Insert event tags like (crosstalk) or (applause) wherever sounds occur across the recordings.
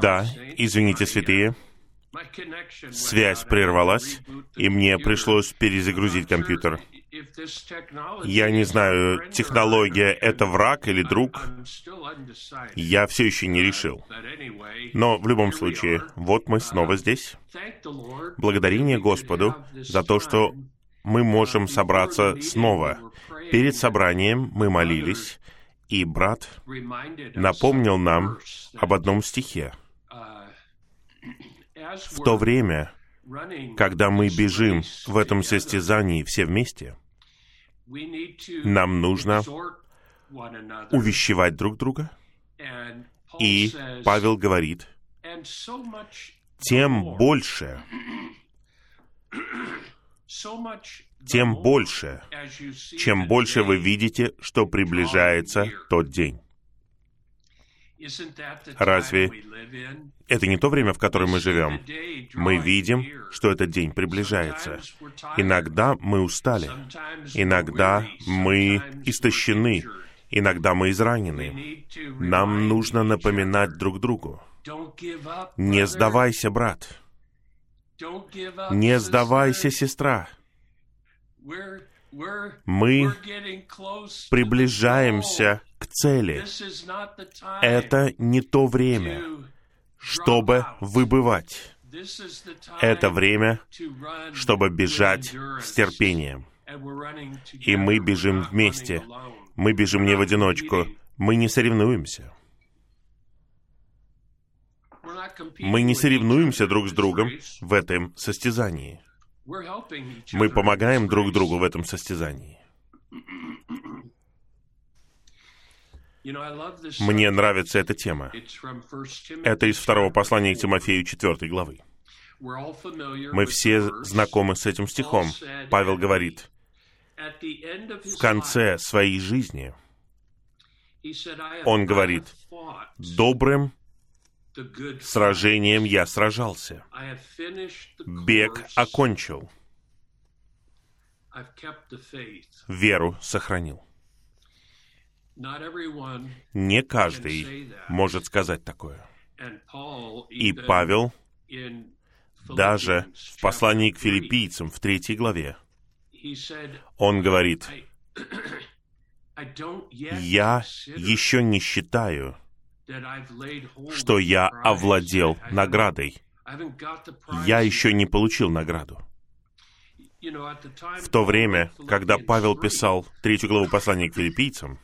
Да, извините, святые, связь прервалась, и мне пришлось перезагрузить компьютер. Я не знаю, технология — это враг или друг. Я все еще не решил. Но в любом случае, вот мы снова здесь. Благодарение Господу за то, что мы можем собраться снова. Перед собранием мы молились, и брат напомнил нам об одном стихе. В то время, когда мы бежим в этом состязании все вместе, нам нужно увещевать друг друга. И Павел говорит, тем больше, (clears throat) тем больше, чем больше вы видите, что приближается тот день. Разве это не то время, в котором мы живем? Мы видим, что этот день приближается. Иногда мы устали, иногда мы истощены, иногда мы изранены. Нам нужно напоминать друг другу. Не сдавайся, брат. Не сдавайся, сестра. Мы приближаемся к цели. Это не то время, чтобы выбывать. Это время, чтобы бежать с терпением. И мы бежим вместе. Мы бежим не в одиночку. Мы не соревнуемся. Мы не соревнуемся друг с другом в этом состязании. Мы помогаем друг другу в этом состязании. Мне нравится эта тема. Это из второго послания к Тимофею 4 главы. Мы все знакомы с этим стихом. Павел говорит, в конце своей жизни, он говорит, добрым Сражением я сражался. Бег окончил. Веру сохранил. Не каждый может сказать такое. И Павел даже в послании к филиппийцам в третьей главе, он говорит, «Я еще не считаю, что я овладел наградой. Я еще не получил награду. В то время, когда Павел писал третью главу послания к филиппийцам,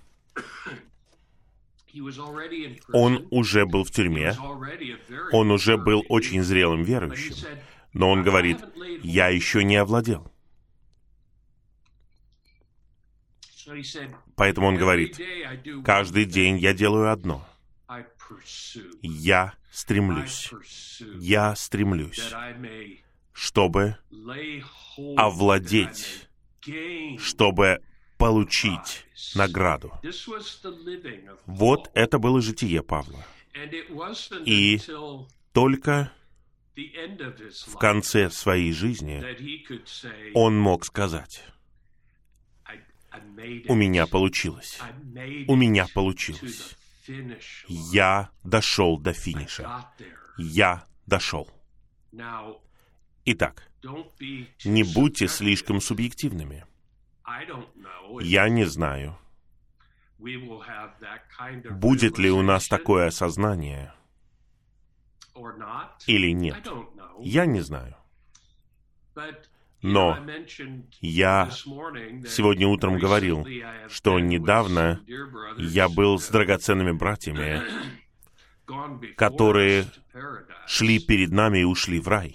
он уже был в тюрьме, он уже был очень зрелым верующим, но он говорит, я еще не овладел. Поэтому он говорит, каждый день я делаю одно — я стремлюсь, я стремлюсь, чтобы овладеть, чтобы получить награду. Вот это было житие Павла. И только в конце своей жизни он мог сказать, у меня получилось, у меня получилось. Я дошел до финиша. Я дошел. Итак, не будьте слишком субъективными. Я не знаю, будет ли у нас такое осознание или нет. Я не знаю. Но я сегодня утром говорил, что недавно я был с драгоценными братьями, (clears throat) которые шли перед нами и ушли в рай.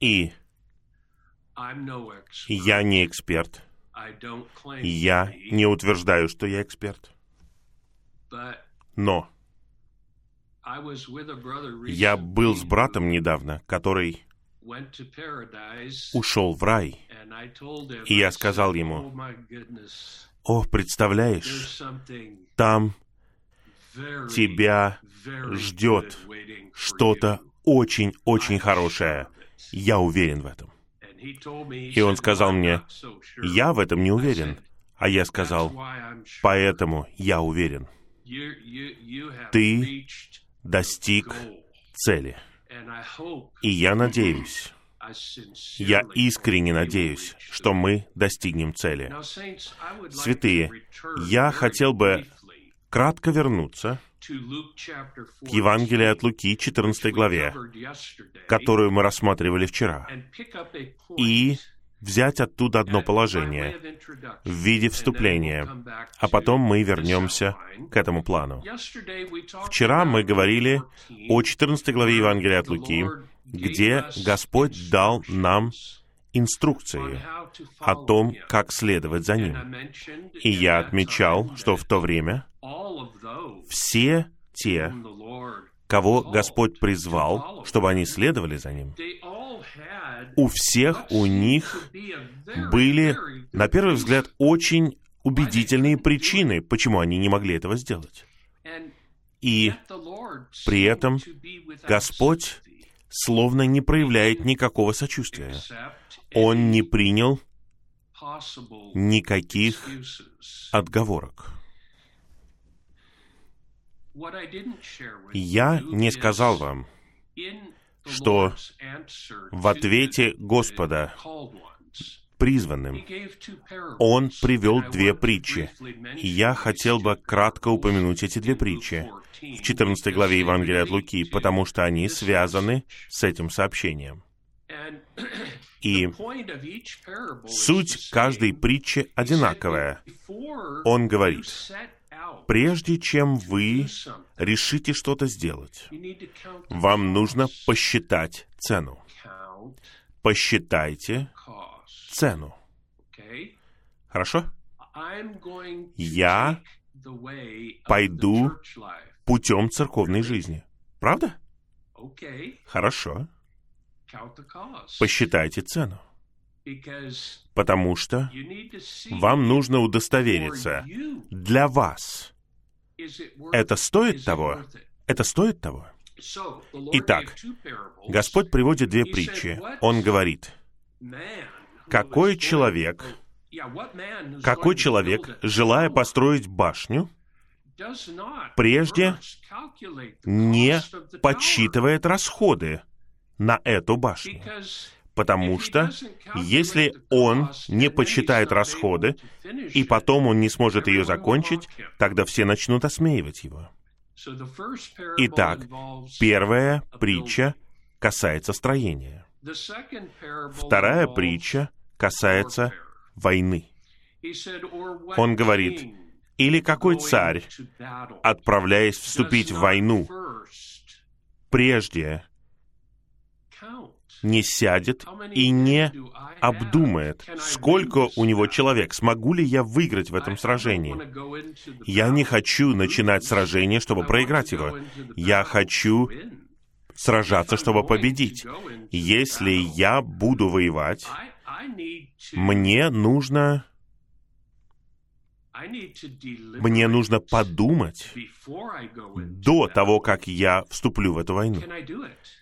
И я не эксперт. Я не утверждаю, что я эксперт. Но я был с братом недавно, который ушел в рай. И я сказал ему, «О, представляешь, там тебя ждет что-то очень-очень хорошее. Я уверен в этом». И он сказал мне, «Я в этом не уверен». А я сказал, «Поэтому я уверен». ты достиг цели. И я надеюсь, я искренне надеюсь, что мы достигнем цели. Святые, я хотел бы кратко вернуться к Евангелию от Луки, 14 главе, которую мы рассматривали вчера, и взять оттуда одно положение в виде вступления, а потом мы вернемся к этому плану. Вчера мы говорили о 14 главе Евангелия от Луки, где Господь дал нам инструкции о том, как следовать за Ним. И я отмечал, что в то время все те, кого Господь призвал, чтобы они следовали за Ним, у всех у них были, на первый взгляд, очень убедительные причины, почему они не могли этого сделать. И при этом Господь словно не проявляет никакого сочувствия. Он не принял никаких отговорок. Я не сказал вам, что в ответе Господа призванным Он привел две притчи. И я хотел бы кратко упомянуть эти две притчи в 14 главе Евангелия от Луки, потому что они связаны с этим сообщением. И суть каждой притчи одинаковая. Он говорит, прежде чем вы решите что-то сделать, вам нужно посчитать цену. Посчитайте цену. Хорошо? Я пойду путем церковной жизни. Правда? Хорошо. Посчитайте цену. Потому что вам нужно удостовериться для вас. Это стоит того? Это стоит того? Итак, Господь приводит две притчи. Он говорит, какой человек, какой человек, желая построить башню, прежде не подсчитывает расходы на эту башню. Потому что если он не подсчитает расходы, и потом он не сможет ее закончить, тогда все начнут осмеивать его. Итак, первая притча касается строения. Вторая притча касается войны. Он говорит, или какой царь, отправляясь вступить в войну, прежде не сядет и не обдумает, сколько у него человек, смогу ли я выиграть в этом сражении. Я не хочу начинать сражение, чтобы проиграть его. Я хочу сражаться, чтобы победить. Если я буду воевать, мне нужно мне нужно подумать до того, как я вступлю в эту войну.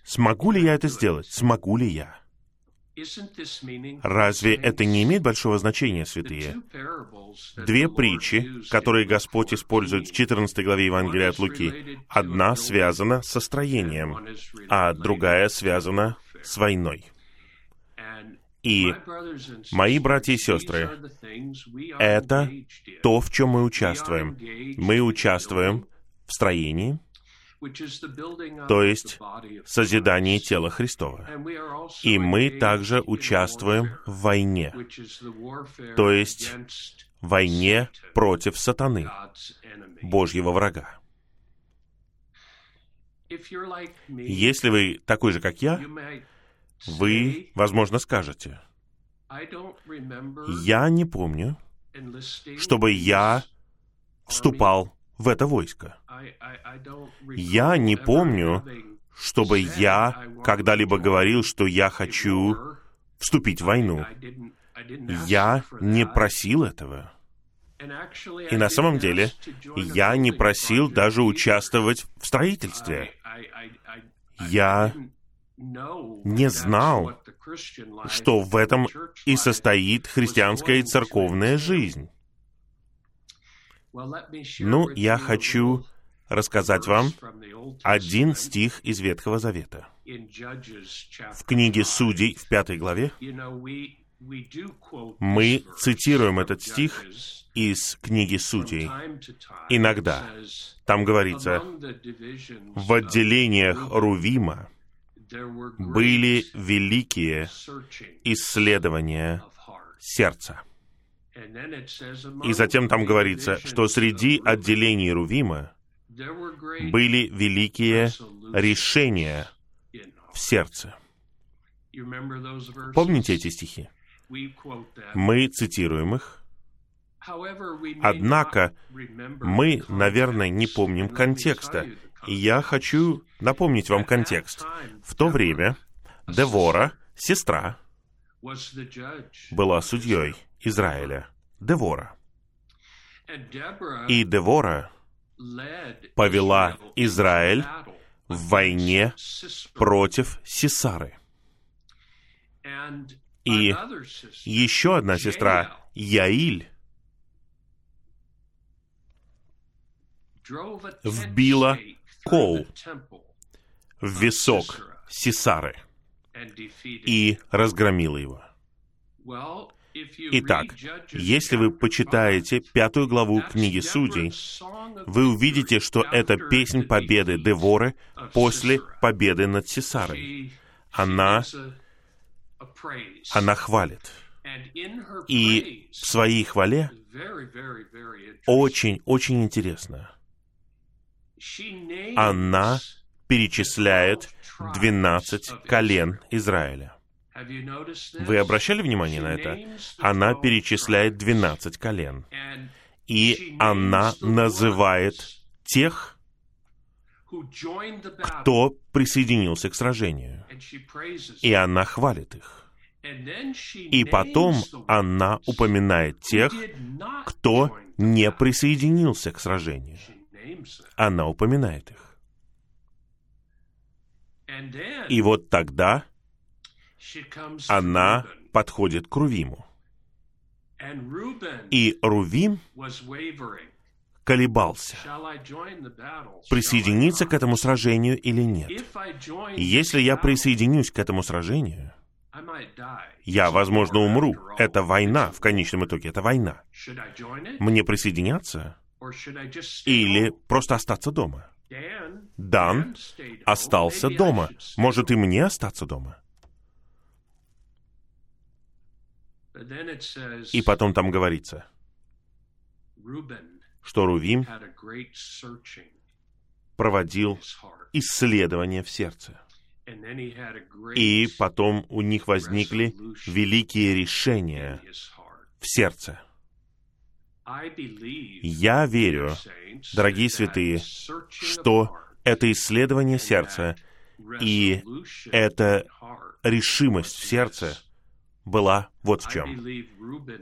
Смогу ли я это сделать? Смогу ли я? Разве это не имеет большого значения, святые? Две притчи, которые Господь использует в 14 главе Евангелия от Луки, одна связана со строением, а другая связана с войной. И, мои братья и сестры, это то, в чем мы участвуем. Мы участвуем в строении, то есть созидании тела Христова. И мы также участвуем в войне, то есть войне против сатаны, Божьего врага. Если вы такой же, как я, вы, возможно, скажете, я не помню, чтобы я вступал в это войско. Я не помню, чтобы я когда-либо говорил, что я хочу вступить в войну. Я не просил этого. И на самом деле я не просил даже участвовать в строительстве. Я не знал, что в этом и состоит христианская церковная жизнь. Ну, я хочу рассказать вам один стих из Ветхого Завета. В книге Судей, в пятой главе, мы цитируем этот стих из книги Судей. Иногда. Там говорится, в отделениях Рувима были великие исследования сердца. И затем там говорится, что среди отделений Рувима были великие решения в сердце. Помните эти стихи? Мы цитируем их. Однако мы, наверное, не помним контекста. Я хочу напомнить вам контекст. В то время Девора, сестра, была судьей Израиля. Девора. И Девора повела Израиль в войне против Сесары. И еще одна сестра, Яиль, вбила кол в висок Сесары и разгромила его. Итак, если вы почитаете пятую главу книги Судей, вы увидите, что это песнь победы Деворы после победы над Сесарой. Она, она хвалит. И в своей хвале очень-очень интересно. Она перечисляет 12 колен Израиля. Вы обращали внимание на это? Она перечисляет 12 колен. И она называет тех, кто присоединился к сражению. И она хвалит их. И потом она упоминает тех, кто не присоединился к сражению. Она упоминает их. И вот тогда она подходит к Рувиму. И Рувим колебался, присоединиться к этому сражению или нет. Если я присоединюсь к этому сражению, я, возможно, умру. Это война, в конечном итоге, это война. Мне присоединяться или просто остаться дома? Дан остался дома. Может, и мне остаться дома? И потом там говорится, что Рувим проводил исследование в сердце. И потом у них возникли великие решения в сердце. Я верю, дорогие святые, что это исследование сердца и эта решимость в сердце была вот в чем.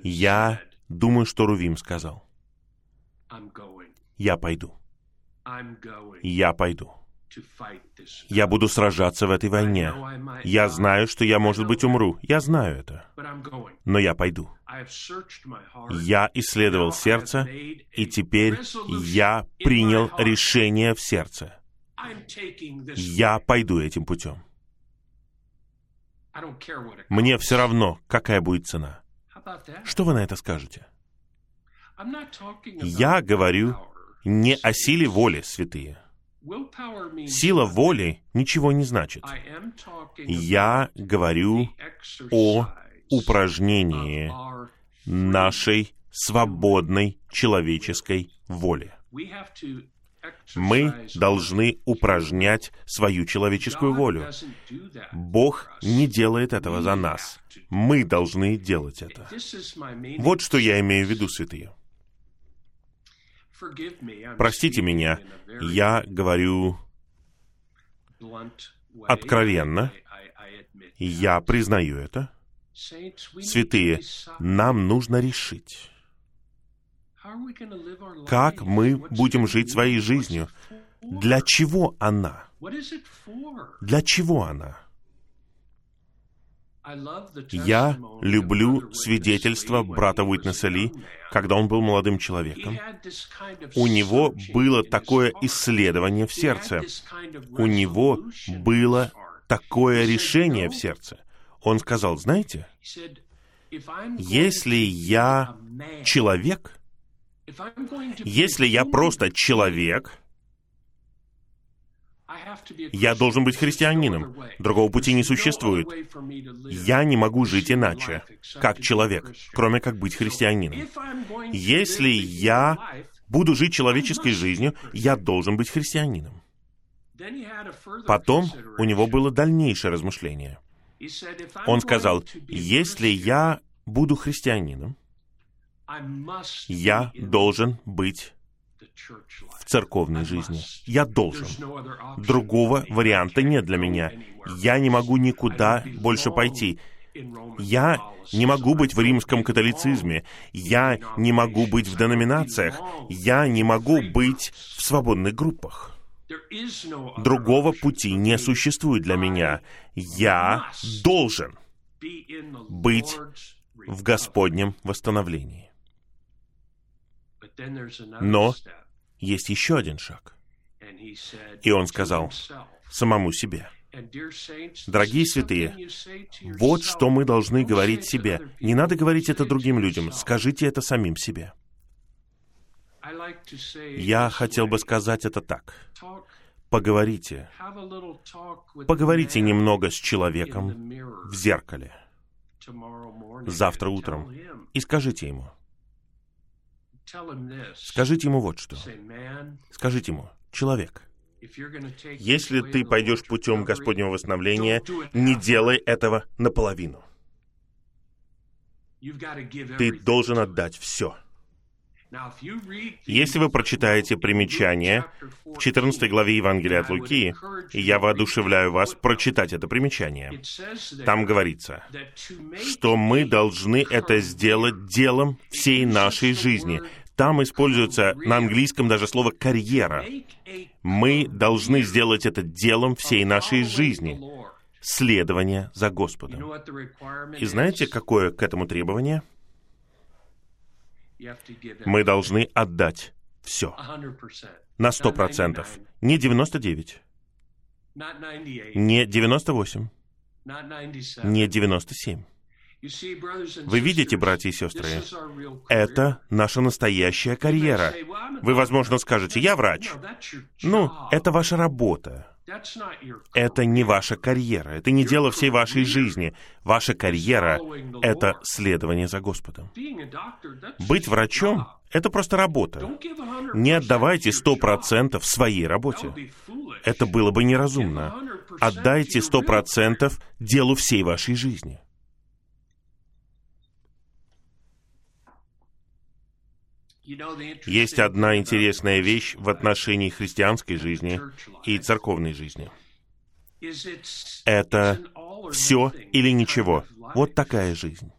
Я думаю, что Рувим сказал, я пойду. Я пойду. Я буду сражаться в этой войне. Я знаю, что я, может быть, умру. Я знаю это. Но я пойду. Я исследовал сердце, и теперь я принял решение в сердце. Я пойду этим путем. Мне все равно, какая будет цена. Что вы на это скажете? Я говорю не о силе воли, святые. Сила воли ничего не значит. Я говорю о упражнении нашей свободной человеческой воли. Мы должны упражнять свою человеческую волю. Бог не делает этого за нас. Мы должны делать это. Вот что я имею в виду, святые. Простите меня, я говорю откровенно, я признаю это. Святые, нам нужно решить, как мы будем жить своей жизнью. Для чего она? Для чего она? Я люблю свидетельство брата Уитнеса Ли, когда он был молодым человеком. У него было такое исследование в сердце. У него было такое решение в сердце. Он сказал, знаете, если я человек, если я просто человек, я должен быть христианином. Другого пути не существует. Я не могу жить иначе, как человек, кроме как быть христианином. Если я буду жить человеческой жизнью, я должен быть христианином. Потом у него было дальнейшее размышление. Он сказал, если я буду христианином, я должен быть в церковной жизни. Я должен. Другого варианта нет для меня. Я не могу никуда больше пойти. Я не могу быть в римском католицизме. Я не могу быть в деноминациях. Я не могу быть в свободных группах. Другого пути не существует для меня. Я должен быть в Господнем восстановлении. Но есть еще один шаг. И он сказал самому себе, Дорогие святые, вот что мы должны говорить себе. Не надо говорить это другим людям, скажите это самим себе. Я хотел бы сказать это так. Поговорите. Поговорите немного с человеком в зеркале завтра утром и скажите ему. Скажите ему вот что. Скажите ему, человек, если ты пойдешь путем Господнего восстановления, не делай этого наполовину. Ты должен отдать все. Если вы прочитаете примечание в 14 главе Евангелия от Луки, я воодушевляю вас прочитать это примечание, там говорится, что мы должны это сделать делом всей нашей жизни. Там используется на английском даже слово «карьера». Мы должны сделать это делом всей нашей жизни. Следование за Господом. И знаете, какое к этому требование? Мы должны отдать все. На сто процентов. Не 99. Не 98. Не 97. Вы видите, братья и сестры, это наша настоящая карьера. Вы, возможно, скажете, я врач. Ну, это ваша работа. Это не ваша карьера, это не дело всей вашей жизни. Ваша карьера — это следование за Господом. Быть врачом — это просто работа. Не отдавайте сто процентов своей работе. Это было бы неразумно. Отдайте сто процентов делу всей вашей жизни. Есть одна интересная вещь в отношении христианской жизни и церковной жизни. Это все или ничего. Вот такая жизнь.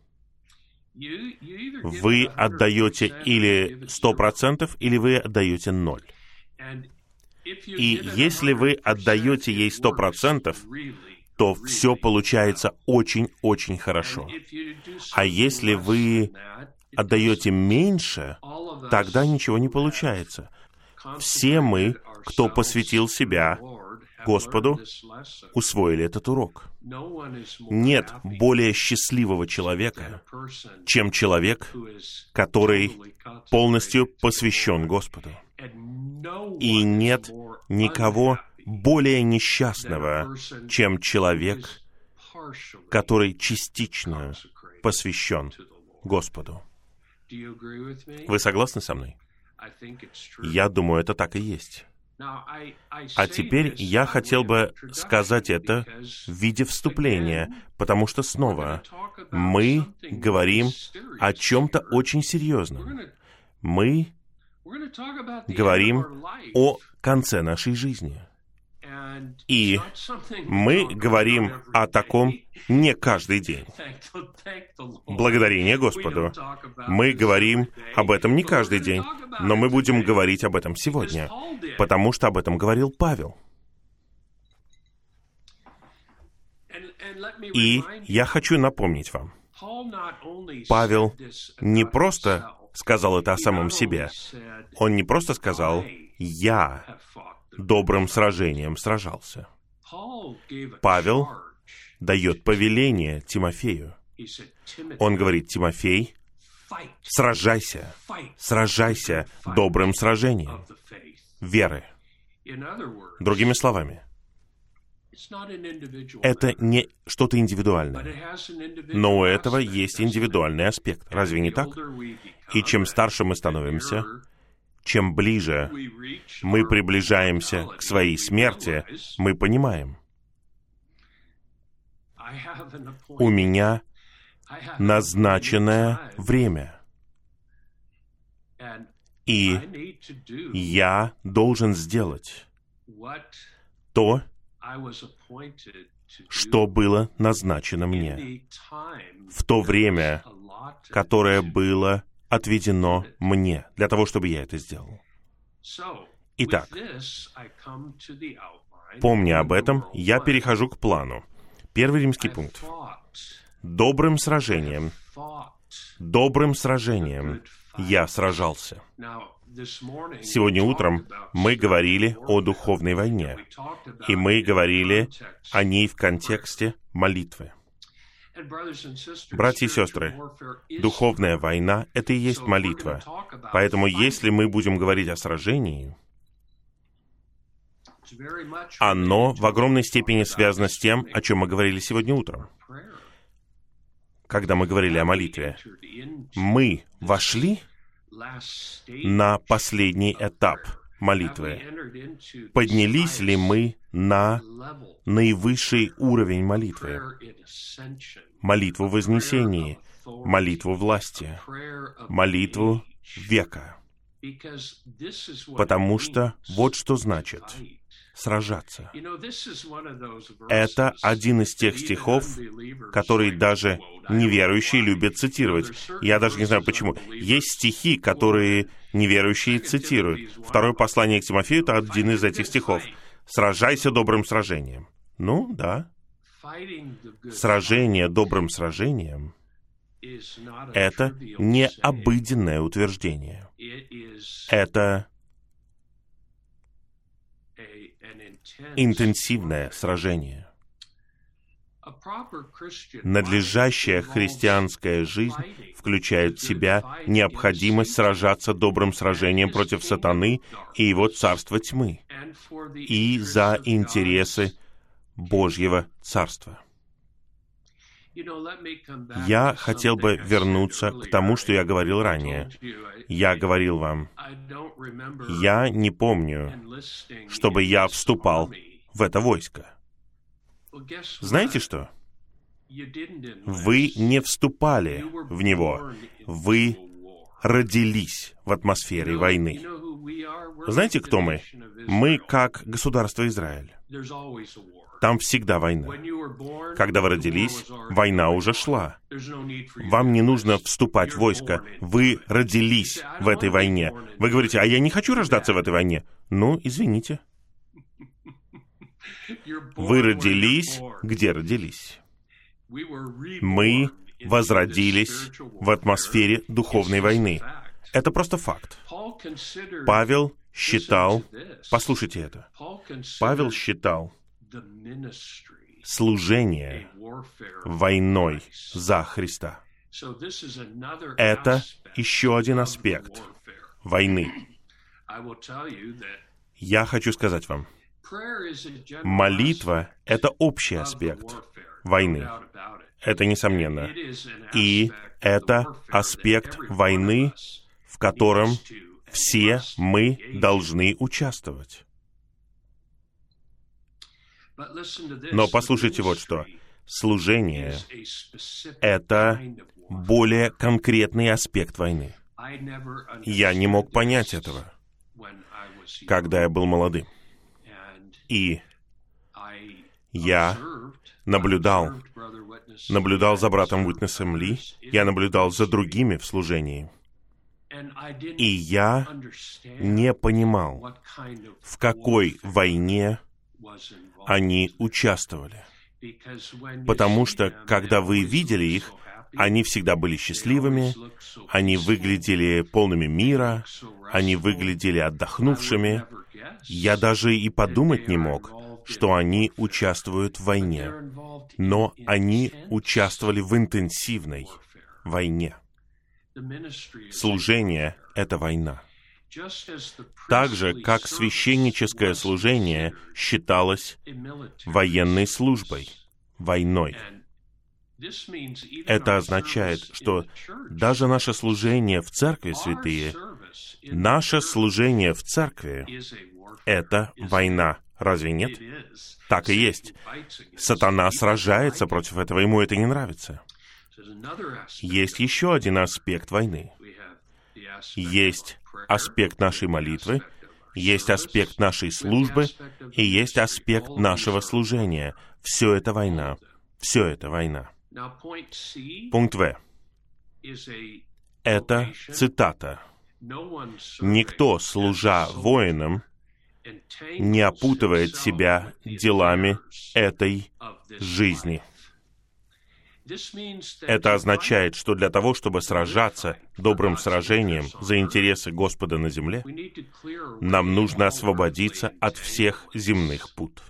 Вы отдаете или сто процентов, или вы отдаете ноль. И если вы отдаете ей сто процентов, то все получается очень-очень хорошо. А если вы отдаете меньше, тогда ничего не получается. Все мы, кто посвятил себя Господу, усвоили этот урок. Нет более счастливого человека, чем человек, который полностью посвящен Господу. И нет никого более несчастного, чем человек, который частично посвящен Господу. Вы согласны со мной? Я думаю, это так и есть. А теперь я хотел бы сказать это в виде вступления, потому что снова мы говорим о чем-то очень серьезном. Мы говорим о конце нашей жизни. И мы говорим о таком не каждый день. Благодарение Господу. Мы говорим об этом не каждый день, но мы будем говорить об этом сегодня, потому что об этом говорил Павел. И я хочу напомнить вам, Павел не просто сказал это о самом себе. Он не просто сказал «я добрым сражением сражался». Павел дает повеление Тимофею. Он говорит, Тимофей, сражайся, сражайся добрым сражением веры. Другими словами, это не что-то индивидуальное. Но у этого есть индивидуальный аспект. Разве не так? И чем старше мы становимся, чем ближе мы приближаемся к своей смерти, мы понимаем, у меня назначенное время. И я должен сделать то, что было назначено мне в то время, которое было отведено мне, для того, чтобы я это сделал. Итак, помня об этом, я перехожу к плану. Первый римский пункт. Добрым сражением, добрым сражением я сражался. Сегодня утром мы говорили о духовной войне, и мы говорили о ней в контексте молитвы. Братья и сестры, духовная война — это и есть молитва. Поэтому если мы будем говорить о сражении, оно в огромной степени связано с тем, о чем мы говорили сегодня утром. Когда мы говорили о молитве, мы вошли на последний этап молитвы? Поднялись ли мы на наивысший уровень молитвы? Молитву вознесения, молитву власти, молитву века. Потому что вот что значит сражаться. Это один из тех стихов, которые даже неверующие любят цитировать. Я даже не знаю почему. Есть стихи, которые неверующие цитируют. Второе послание к Тимофею — это один из этих стихов. «Сражайся добрым сражением». Ну, да. Сражение добрым сражением — это не обыденное утверждение. Это интенсивное сражение. Надлежащая христианская жизнь включает в себя необходимость сражаться добрым сражением против сатаны и его царства тьмы и за интересы Божьего царства. Я хотел бы вернуться к тому, что я говорил ранее. Я говорил вам, я не помню, чтобы я вступал в это войско. Знаете что? Вы не вступали в него. Вы родились в атмосфере войны. Знаете, кто мы? Мы как государство Израиль. Там всегда война. Когда вы родились, война уже шла. Вам не нужно вступать в войско. Вы родились в этой войне. Вы говорите, а я не хочу рождаться в этой войне. Ну, извините. Вы родились, где родились. Мы возродились в атмосфере духовной войны. Это просто факт. Павел считал, послушайте это, Павел считал служение войной за Христа. Это еще один аспект войны. Я хочу сказать вам, молитва — это общий аспект войны. Это несомненно. И это аспект войны, в котором все мы должны участвовать. Но послушайте вот что. Служение — это более конкретный аспект войны. Я не мог понять этого, когда я был молодым. И я наблюдал, наблюдал за братом Уитнесом Ли, я наблюдал за другими в служении. И я не понимал, в какой войне они участвовали. Потому что, когда вы видели их, они всегда были счастливыми, они выглядели полными мира, они выглядели отдохнувшими. Я даже и подумать не мог, что они участвуют в войне. Но они участвовали в интенсивной войне. Служение — это война. Так же, как священническое служение считалось военной службой, войной. Это означает, что даже наше служение в церкви, святые, наше служение в церкви — это война. Разве нет? Так и есть. Сатана сражается против этого, ему это не нравится. Есть еще один аспект войны. Есть аспект нашей молитвы, есть аспект нашей службы и есть аспект нашего служения. Все это война. Все это война. Пункт В. Это цитата. Никто, служа воинам, не опутывает себя делами этой жизни. Это означает, что для того, чтобы сражаться добрым сражением за интересы Господа на земле, нам нужно освободиться от всех земных пут.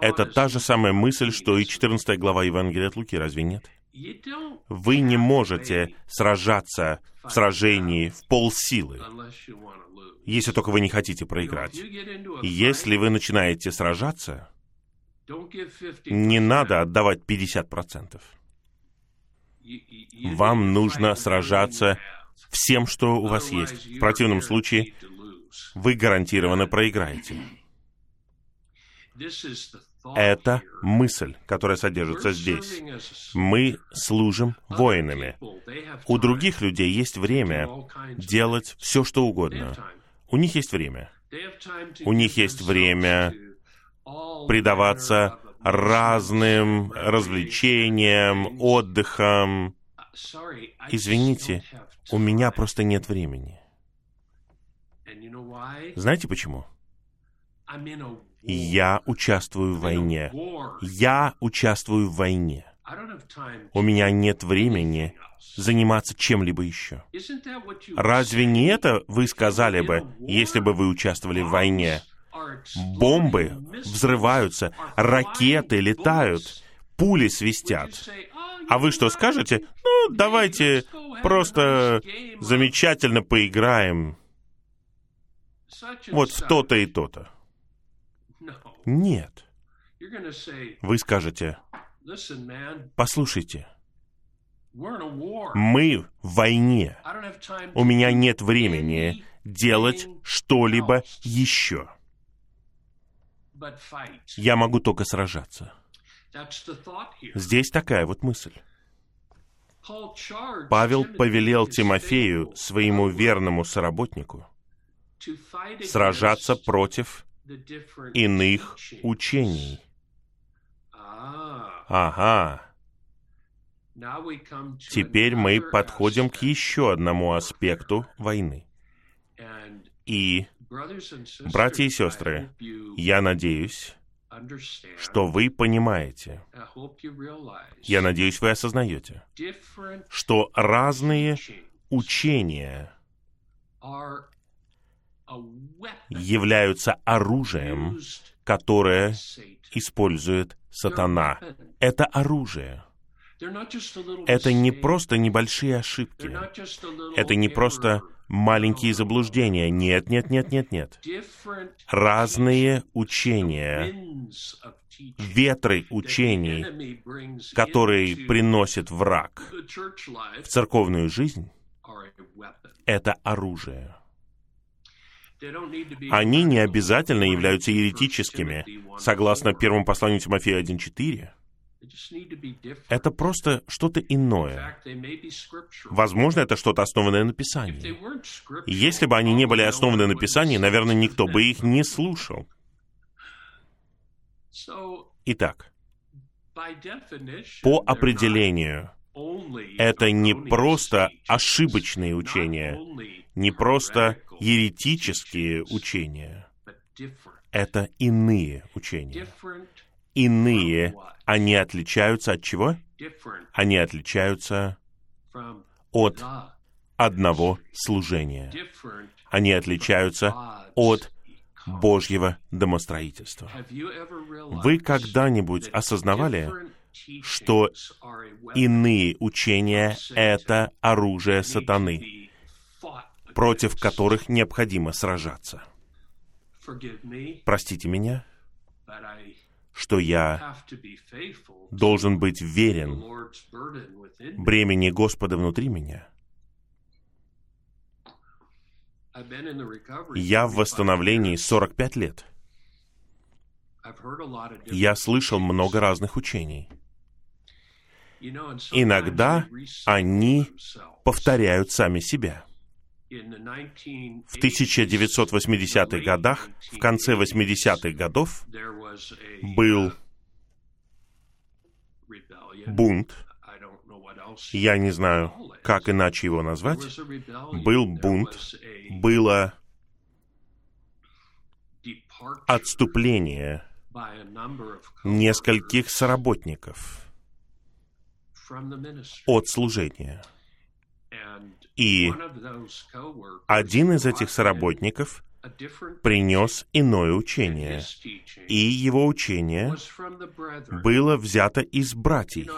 Это та же самая мысль, что и 14 глава Евангелия от Луки, разве нет? Вы не можете сражаться в сражении в полсилы, если только вы не хотите проиграть. Если вы начинаете сражаться, не надо отдавать 50%. Вам нужно сражаться всем, что у вас есть. В противном случае вы гарантированно проиграете. Это мысль, которая содержится здесь. Мы служим воинами. У других людей есть время делать все, что угодно. У них есть время. У них есть время предаваться разным развлечениям, отдыхам. Извините, у меня просто нет времени. Знаете почему? Я участвую в войне. Я участвую в войне. У меня нет времени заниматься чем-либо еще. Разве не это вы сказали бы, если бы вы участвовали в войне? Бомбы взрываются, ракеты летают, пули свистят. А вы что скажете? Ну, давайте просто замечательно поиграем. Вот в то-то и то-то. Нет. Вы скажете, послушайте, мы в войне. У меня нет времени делать что-либо еще. Я могу только сражаться. Здесь такая вот мысль. Павел повелел Тимофею, своему верному соработнику, сражаться против иных учений. Ага. Теперь мы подходим к еще одному аспекту войны. И Братья и сестры, я надеюсь, что вы понимаете, я надеюсь, вы осознаете, что разные учения являются оружием, которое использует сатана. Это оружие. Это не просто небольшие ошибки. Это не просто маленькие заблуждения. Нет, нет, нет, нет, нет. Разные учения, ветры учений, которые приносит враг в церковную жизнь, это оружие. Они не обязательно являются еретическими, согласно первому посланию Тимофея 1.4. Это просто что-то иное. Возможно, это что-то основанное на Писании. Если бы они не были основаны на Писании, наверное, никто бы их не слушал. Итак, по определению, это не просто ошибочные учения, не просто еретические учения. Это иные учения иные, они отличаются от чего? Они отличаются от одного служения. Они отличаются от Божьего домостроительства. Вы когда-нибудь осознавали, что иные учения — это оружие сатаны, против которых необходимо сражаться? Простите меня, что я должен быть верен бремени Господа внутри меня. Я в восстановлении 45 лет. Я слышал много разных учений. Иногда они повторяют сами себя. В 1980-х годах, в конце 80-х годов, был бунт, я не знаю, как иначе его назвать, был бунт, было отступление нескольких соработников от служения. И один из этих соработников принес иное учение, и его учение было взято из братьев.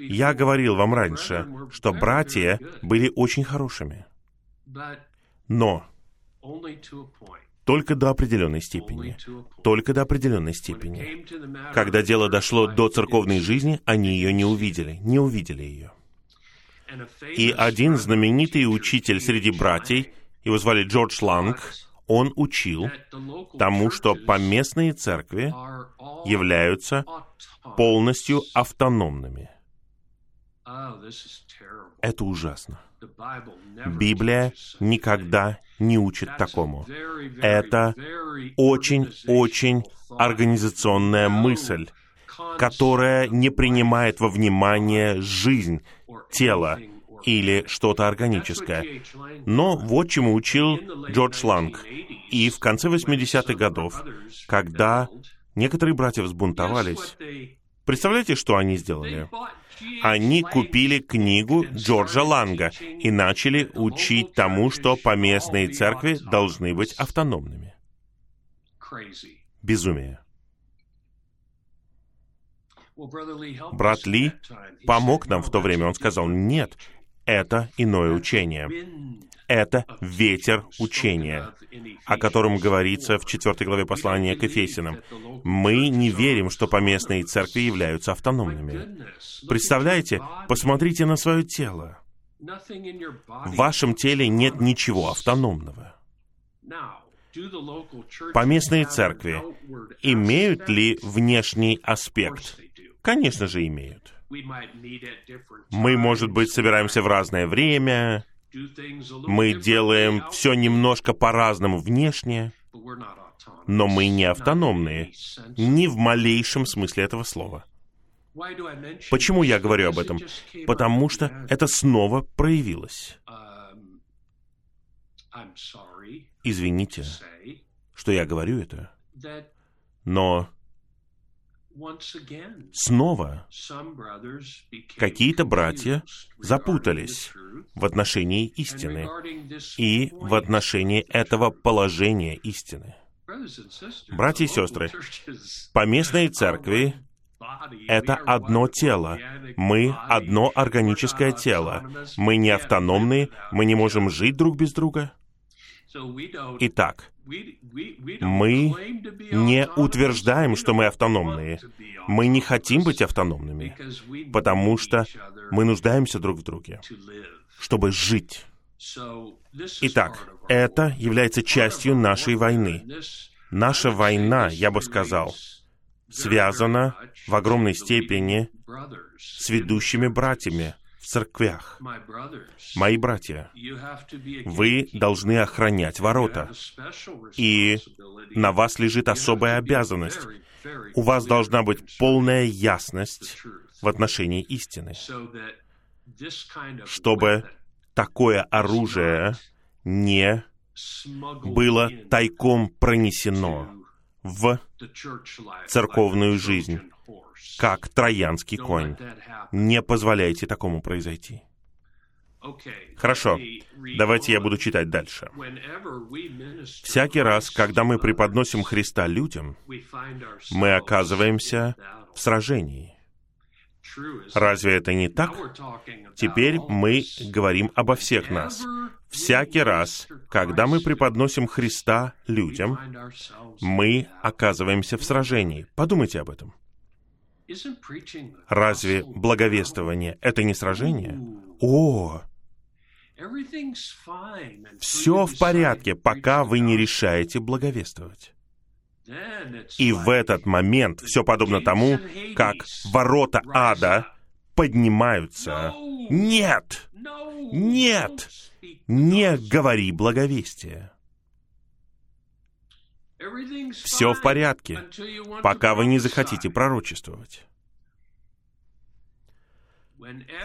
Я говорил вам раньше, что братья были очень хорошими, но только до определенной степени. Только до определенной степени. Когда дело дошло до церковной жизни, они ее не увидели, не увидели ее. И один знаменитый учитель среди братьев, его звали Джордж Ланг, он учил тому, что поместные церкви являются полностью автономными. Это ужасно. Библия никогда не учит такому. Это очень-очень организационная мысль, которая не принимает во внимание жизнь тела или что-то органическое. Но вот чему учил Джордж Ланг. И в конце 80-х годов, когда некоторые братья взбунтовались, представляете, что они сделали? Они купили книгу Джорджа Ланга и начали учить тому, что поместные церкви должны быть автономными. Безумие. Брат Ли помог нам в то время. Он сказал, нет, это иное учение. Это ветер учения, о котором говорится в 4 главе послания к Ефесиным. Мы не верим, что поместные церкви являются автономными. Представляете, посмотрите на свое тело. В вашем теле нет ничего автономного. Поместные церкви имеют ли внешний аспект? Конечно же, имеют. Мы, может быть, собираемся в разное время, мы делаем все немножко по-разному внешне, но мы не автономные, ни в малейшем смысле этого слова. Почему я говорю об этом? Потому что это снова проявилось. Извините, что я говорю это, но Снова какие-то братья запутались в отношении истины и в отношении этого положения истины. Братья и сестры, поместные (laughs) церкви — это одно тело. Мы — одно органическое тело. Мы не автономные, мы не можем жить друг без друга. Итак, мы не утверждаем, что мы автономные. Мы не хотим быть автономными, потому что мы нуждаемся друг в друге, чтобы жить. Итак, это является частью нашей войны. Наша война, я бы сказал, связана в огромной степени с ведущими братьями, церквях. Мои братья, вы должны охранять ворота, и на вас лежит особая обязанность. У вас должна быть полная ясность в отношении истины, чтобы такое оружие не было тайком пронесено в церковную жизнь, как троянский конь. Не позволяйте такому произойти. Хорошо, давайте я буду читать дальше. Всякий раз, когда мы преподносим Христа людям, мы оказываемся в сражении. Разве это не так? Теперь мы говорим обо всех нас. Всякий раз, когда мы преподносим Христа людям, мы оказываемся в сражении. Подумайте об этом. Разве благовествование — это не сражение? О, все в порядке, пока вы не решаете благовествовать. И в этот момент все подобно тому, как ворота ада поднимаются. Нет! Нет! Не говори благовестие. Все в порядке, пока вы не захотите пророчествовать.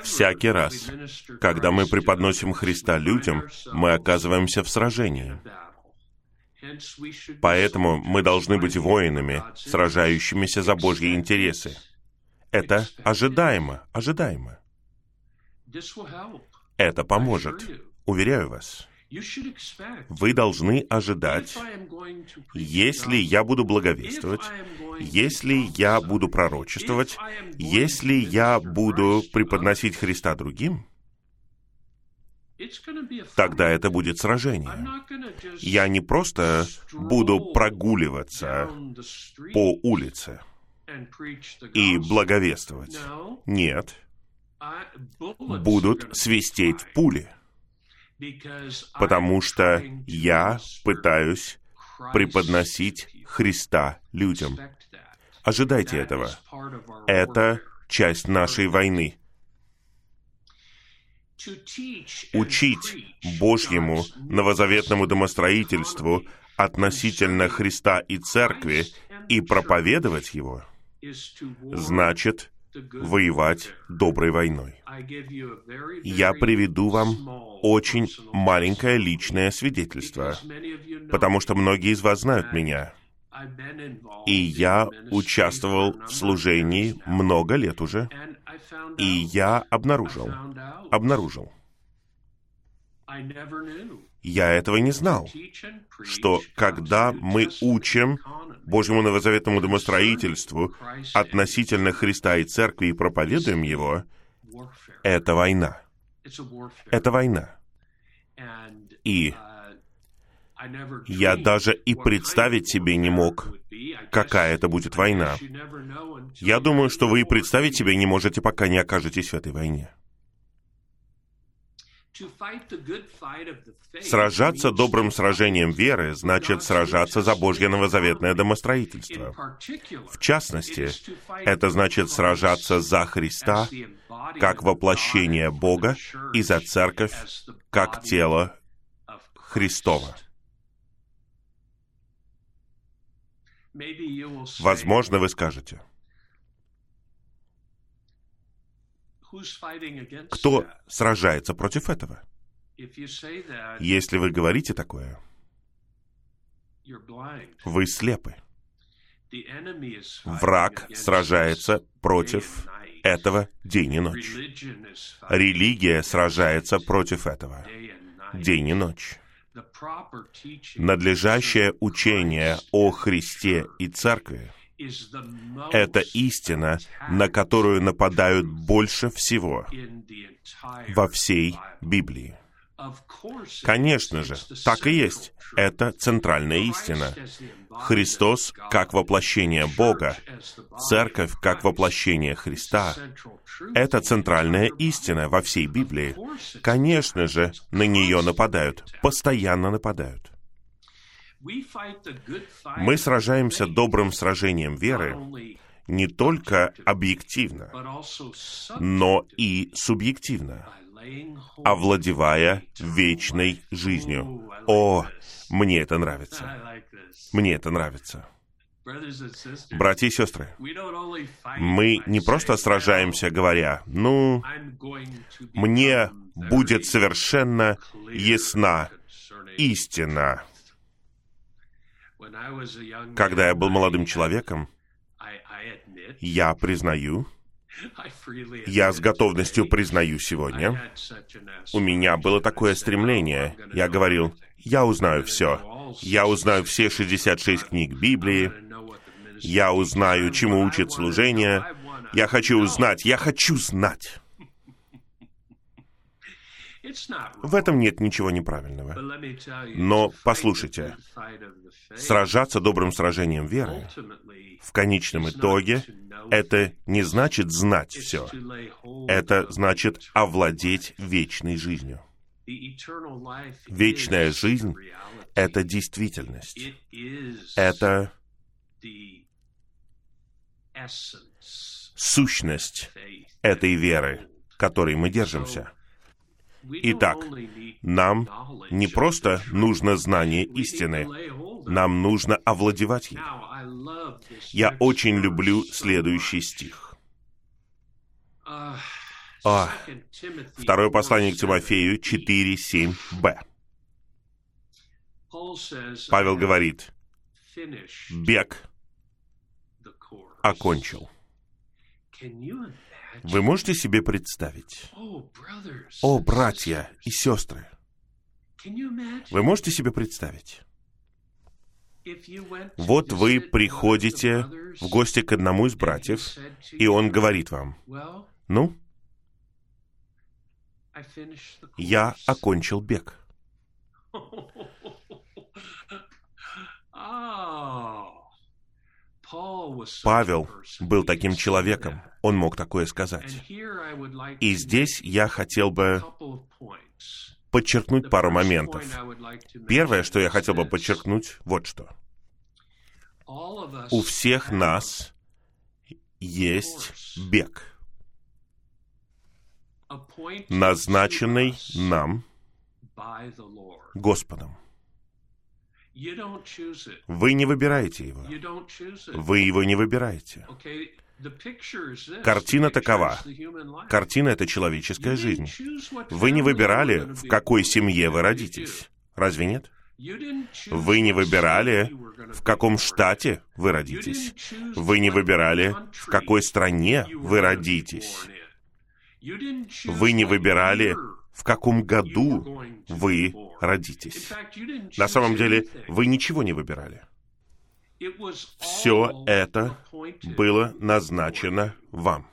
Всякий раз, когда мы преподносим Христа людям, мы оказываемся в сражении. Поэтому мы должны быть воинами, сражающимися за Божьи интересы. Это ожидаемо, ожидаемо. Это поможет, уверяю вас. Вы должны ожидать, если я буду благовествовать, если я буду пророчествовать, если я буду преподносить Христа другим, тогда это будет сражение. Я не просто буду прогуливаться по улице и благовествовать. Нет. Будут свистеть пули потому что я пытаюсь преподносить Христа людям. Ожидайте этого. Это часть нашей войны. Учить Божьему новозаветному домостроительству относительно Христа и Церкви и проповедовать Его, значит воевать доброй войной. Я приведу вам очень маленькое личное свидетельство, потому что многие из вас знают меня. И я участвовал в служении много лет уже, и я обнаружил, обнаружил, я этого не знал, что когда мы учим Божьему новозаветному домостроительству относительно Христа и Церкви и проповедуем Его, это война. Это война. И я даже и представить себе не мог, какая это будет война. Я думаю, что вы и представить себе не можете, пока не окажетесь в этой войне. Сражаться добрым сражением веры значит сражаться за Божье новозаветное домостроительство. В частности, это значит сражаться за Христа как воплощение Бога и за Церковь как тело Христова. Возможно, вы скажете – Кто сражается против этого? Если вы говорите такое, вы слепы. Враг сражается против этого день и ночь. Религия сражается против этого день и ночь. Надлежащее учение о Христе и Церкви — это истина, на которую нападают больше всего во всей Библии. Конечно же, так и есть. Это центральная истина. Христос как воплощение Бога, Церковь как воплощение Христа. Это центральная истина во всей Библии. Конечно же, на нее нападают, постоянно нападают. Мы сражаемся добрым сражением веры не только объективно, но и субъективно, овладевая вечной жизнью. О, мне это нравится. Мне это нравится. Братья и сестры, мы не просто сражаемся, говоря, ну, мне будет совершенно ясна истина Когда я был молодым человеком, я признаю, (laughs) я с готовностью признаю сегодня, у меня было такое стремление. Я говорил, я узнаю все. Я узнаю все 66 книг Библии. Я узнаю, чему учит служение. Я хочу узнать, я хочу знать. В этом нет ничего неправильного. Но послушайте, сражаться добрым сражением веры в конечном итоге это не значит знать все. Это значит овладеть вечной жизнью. Вечная жизнь — это действительность. Это сущность этой веры, которой мы держимся. Итак, нам не просто нужно знание истины, нам нужно овладевать ей. Я очень люблю следующий стих. А, второе послание к Тимофею 4, 7b. Павел говорит, бег окончил. Вы можете себе представить? О, братья и сестры! Вы можете себе представить? Вот вы приходите в гости к одному из братьев, и он говорит вам, ну, я окончил бег. (laughs) Павел был таким человеком, он мог такое сказать. И здесь я хотел бы подчеркнуть пару моментов. Первое, что я хотел бы подчеркнуть, вот что. У всех нас есть бег, назначенный нам Господом. Вы не выбираете его. Вы его не выбираете. Картина такова. Картина — это человеческая жизнь. Вы не выбирали, в какой семье вы родитесь. Разве нет? Вы не выбирали, в каком штате вы родитесь. Вы не выбирали, в какой стране вы родитесь. Вы не выбирали, в каком году вы родитесь. На самом деле, вы ничего не выбирали. Все это было назначено вам.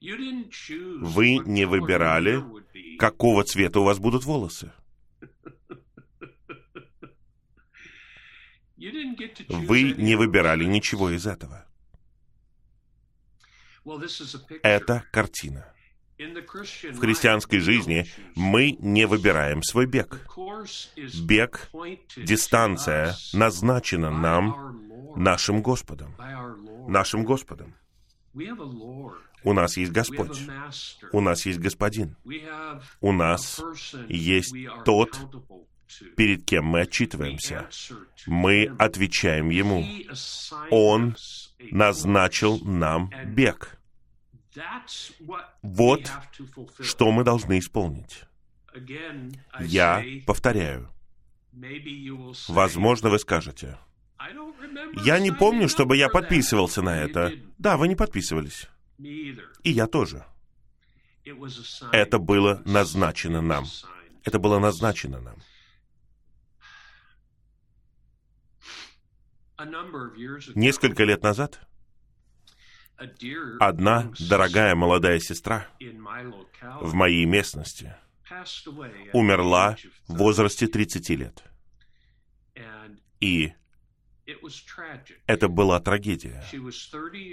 Вы не выбирали, какого цвета у вас будут волосы. Вы не выбирали ничего из этого. Это картина. В христианской жизни мы не выбираем свой бег. Бег, дистанция назначена нам нашим Господом. Нашим Господом. У нас есть Господь. У нас есть Господин. У нас есть тот, перед кем мы отчитываемся. Мы отвечаем Ему. Он назначил нам бег. Вот что мы должны исполнить. Я повторяю. Возможно, вы скажете, я не помню, чтобы я подписывался на это. Да, вы не подписывались. И я тоже. Это было назначено нам. Это было назначено нам. Несколько лет назад Одна дорогая молодая сестра в моей местности умерла в возрасте 30 лет. И это была трагедия.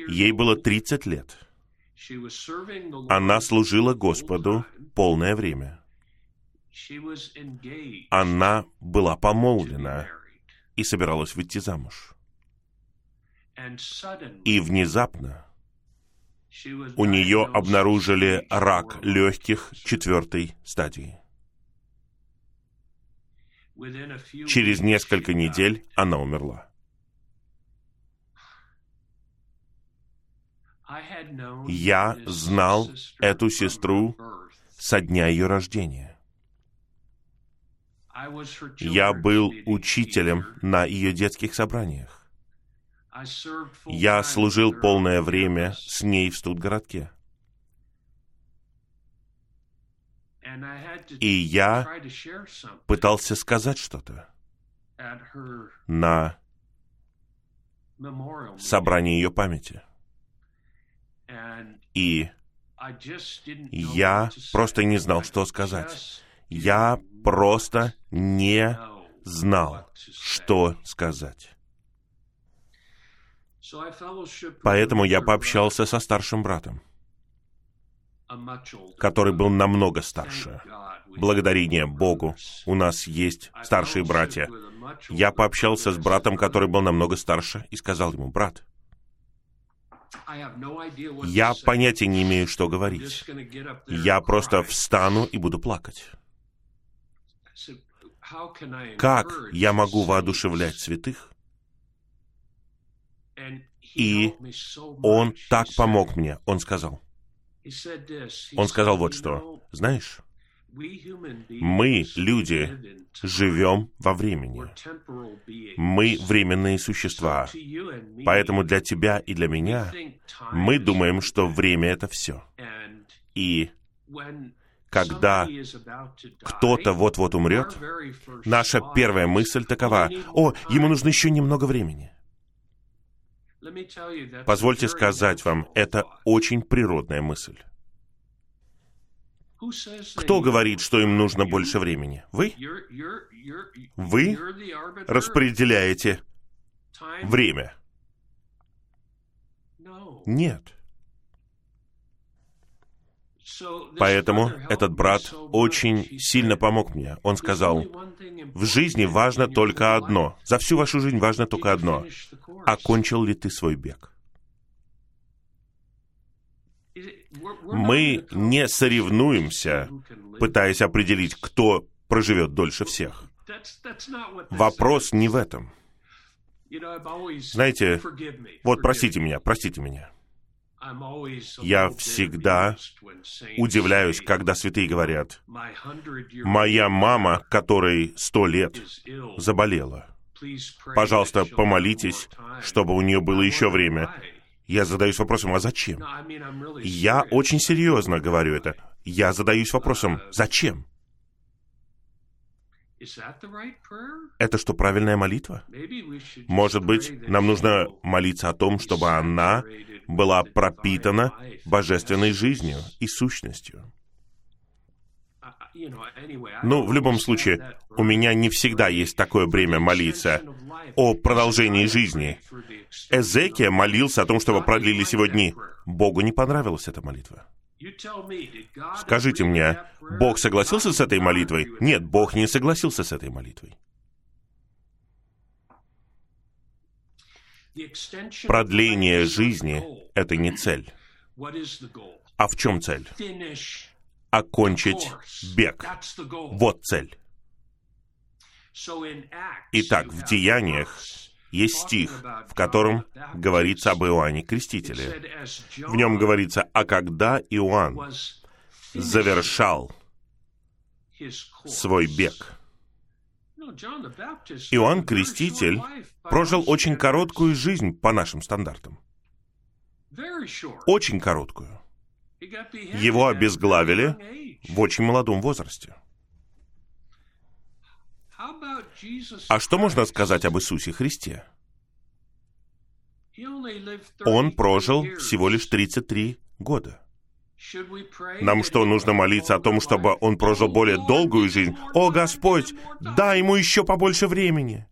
Ей было 30 лет. Она служила Господу полное время. Она была помолвлена и собиралась выйти замуж. И внезапно у нее обнаружили рак легких четвертой стадии. Через несколько недель она умерла. Я знал эту сестру со дня ее рождения. Я был учителем на ее детских собраниях. Я служил полное время с ней в студгородке. И я пытался сказать что-то на собрании ее памяти. И я просто не знал, что сказать. Я просто не знал, что сказать. Поэтому я пообщался со старшим братом, который был намного старше. Благодарение Богу у нас есть старшие братья. Я пообщался с братом, который был намного старше, и сказал ему, брат, я понятия не имею, что говорить. Я просто встану и буду плакать. Как я могу воодушевлять святых? И он так помог мне. Он сказал. Он сказал вот что. Знаешь, мы, люди, живем во времени. Мы временные существа. Поэтому для тебя и для меня мы думаем, что время — это все. И когда кто-то вот-вот умрет, наша первая мысль такова, «О, ему нужно еще немного времени». Позвольте сказать вам, это очень природная мысль. Кто говорит, что им нужно больше времени? Вы? Вы распределяете время. Нет. Поэтому этот брат очень сильно помог мне. Он сказал, в жизни важно только одно. За всю вашу жизнь важно только одно. Окончил ли ты свой бег? Мы не соревнуемся, пытаясь определить, кто проживет дольше всех. Вопрос не в этом. Знаете, вот простите меня, простите меня. Я всегда удивляюсь, когда святые говорят, «Моя мама, которой сто лет, заболела. Пожалуйста, помолитесь, чтобы у нее было еще время». Я задаюсь вопросом, а зачем? Я очень серьезно говорю это. Я задаюсь вопросом, зачем? Это что, правильная молитва? Может быть, нам нужно молиться о том, чтобы она была пропитана божественной жизнью и сущностью. Ну, в любом случае, у меня не всегда есть такое время молиться о продолжении жизни. Эзекия молился о том, чтобы продлились его дни. Богу не понравилась эта молитва. Скажите мне, Бог согласился с этой молитвой? Нет, Бог не согласился с этой молитвой. Продление жизни — это не цель. А в чем цель? Окончить бег. Вот цель. Итак, в Деяниях есть стих, в котором говорится об Иоанне Крестителе. В нем говорится, а когда Иоанн завершал свой бег. Иоанн Креститель прожил очень короткую жизнь по нашим стандартам. Очень короткую. Его обезглавили в очень молодом возрасте. А что можно сказать об Иисусе Христе? Он прожил всего лишь 33 года. Нам что, нужно молиться о том, чтобы он прожил более долгую жизнь? О, Господь, дай ему еще побольше времени.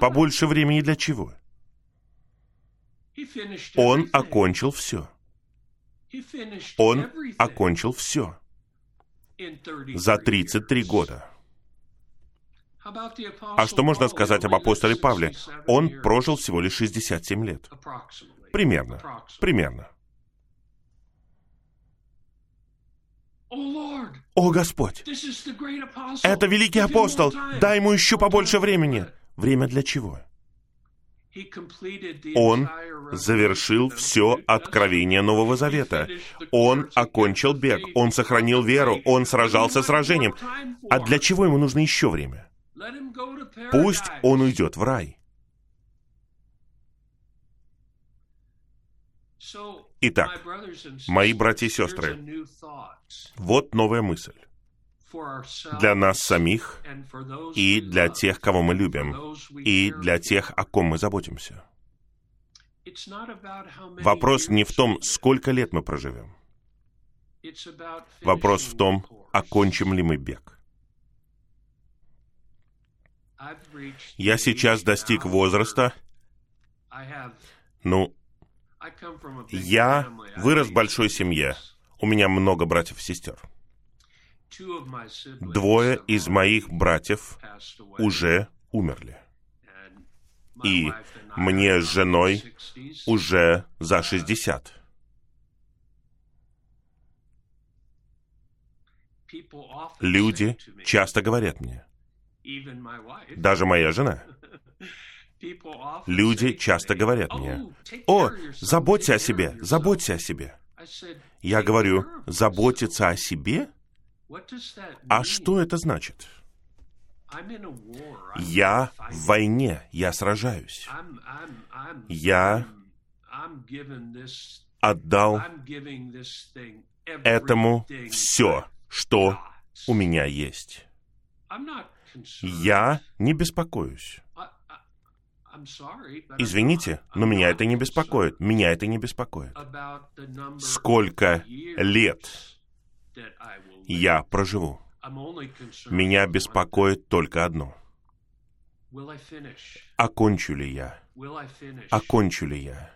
Побольше времени для чего? Он окончил все. Он окончил все за 33 года. А что можно сказать об апостоле Павле? Он прожил всего лишь 67 лет. Примерно. Примерно. О, Господь! Это великий апостол! Дай ему еще побольше времени! Время для чего? Он завершил все откровение Нового Завета. Он окончил бег, он сохранил веру, он сражался сражением. А для чего ему нужно еще время? Пусть он уйдет в рай. Итак, мои братья и сестры, вот новая мысль для нас самих и для тех, кого мы любим, и для тех, о ком мы заботимся. Вопрос не в том, сколько лет мы проживем. Вопрос в том, окончим ли мы бег. Я сейчас достиг возраста, ну, я вырос в большой семье. У меня много братьев и сестер. Двое из моих братьев уже умерли. И мне с женой уже за 60. Люди часто говорят мне, даже моя жена, люди часто говорят мне, «О, заботься о себе, заботься о себе». Я говорю, заботиться о себе? А что это значит? Я в войне, я сражаюсь. Я отдал этому все, что у меня есть. Я не беспокоюсь. Извините, но меня это не беспокоит. Меня это не беспокоит. Сколько лет я проживу? Меня беспокоит только одно. Окончу ли я? Окончу ли я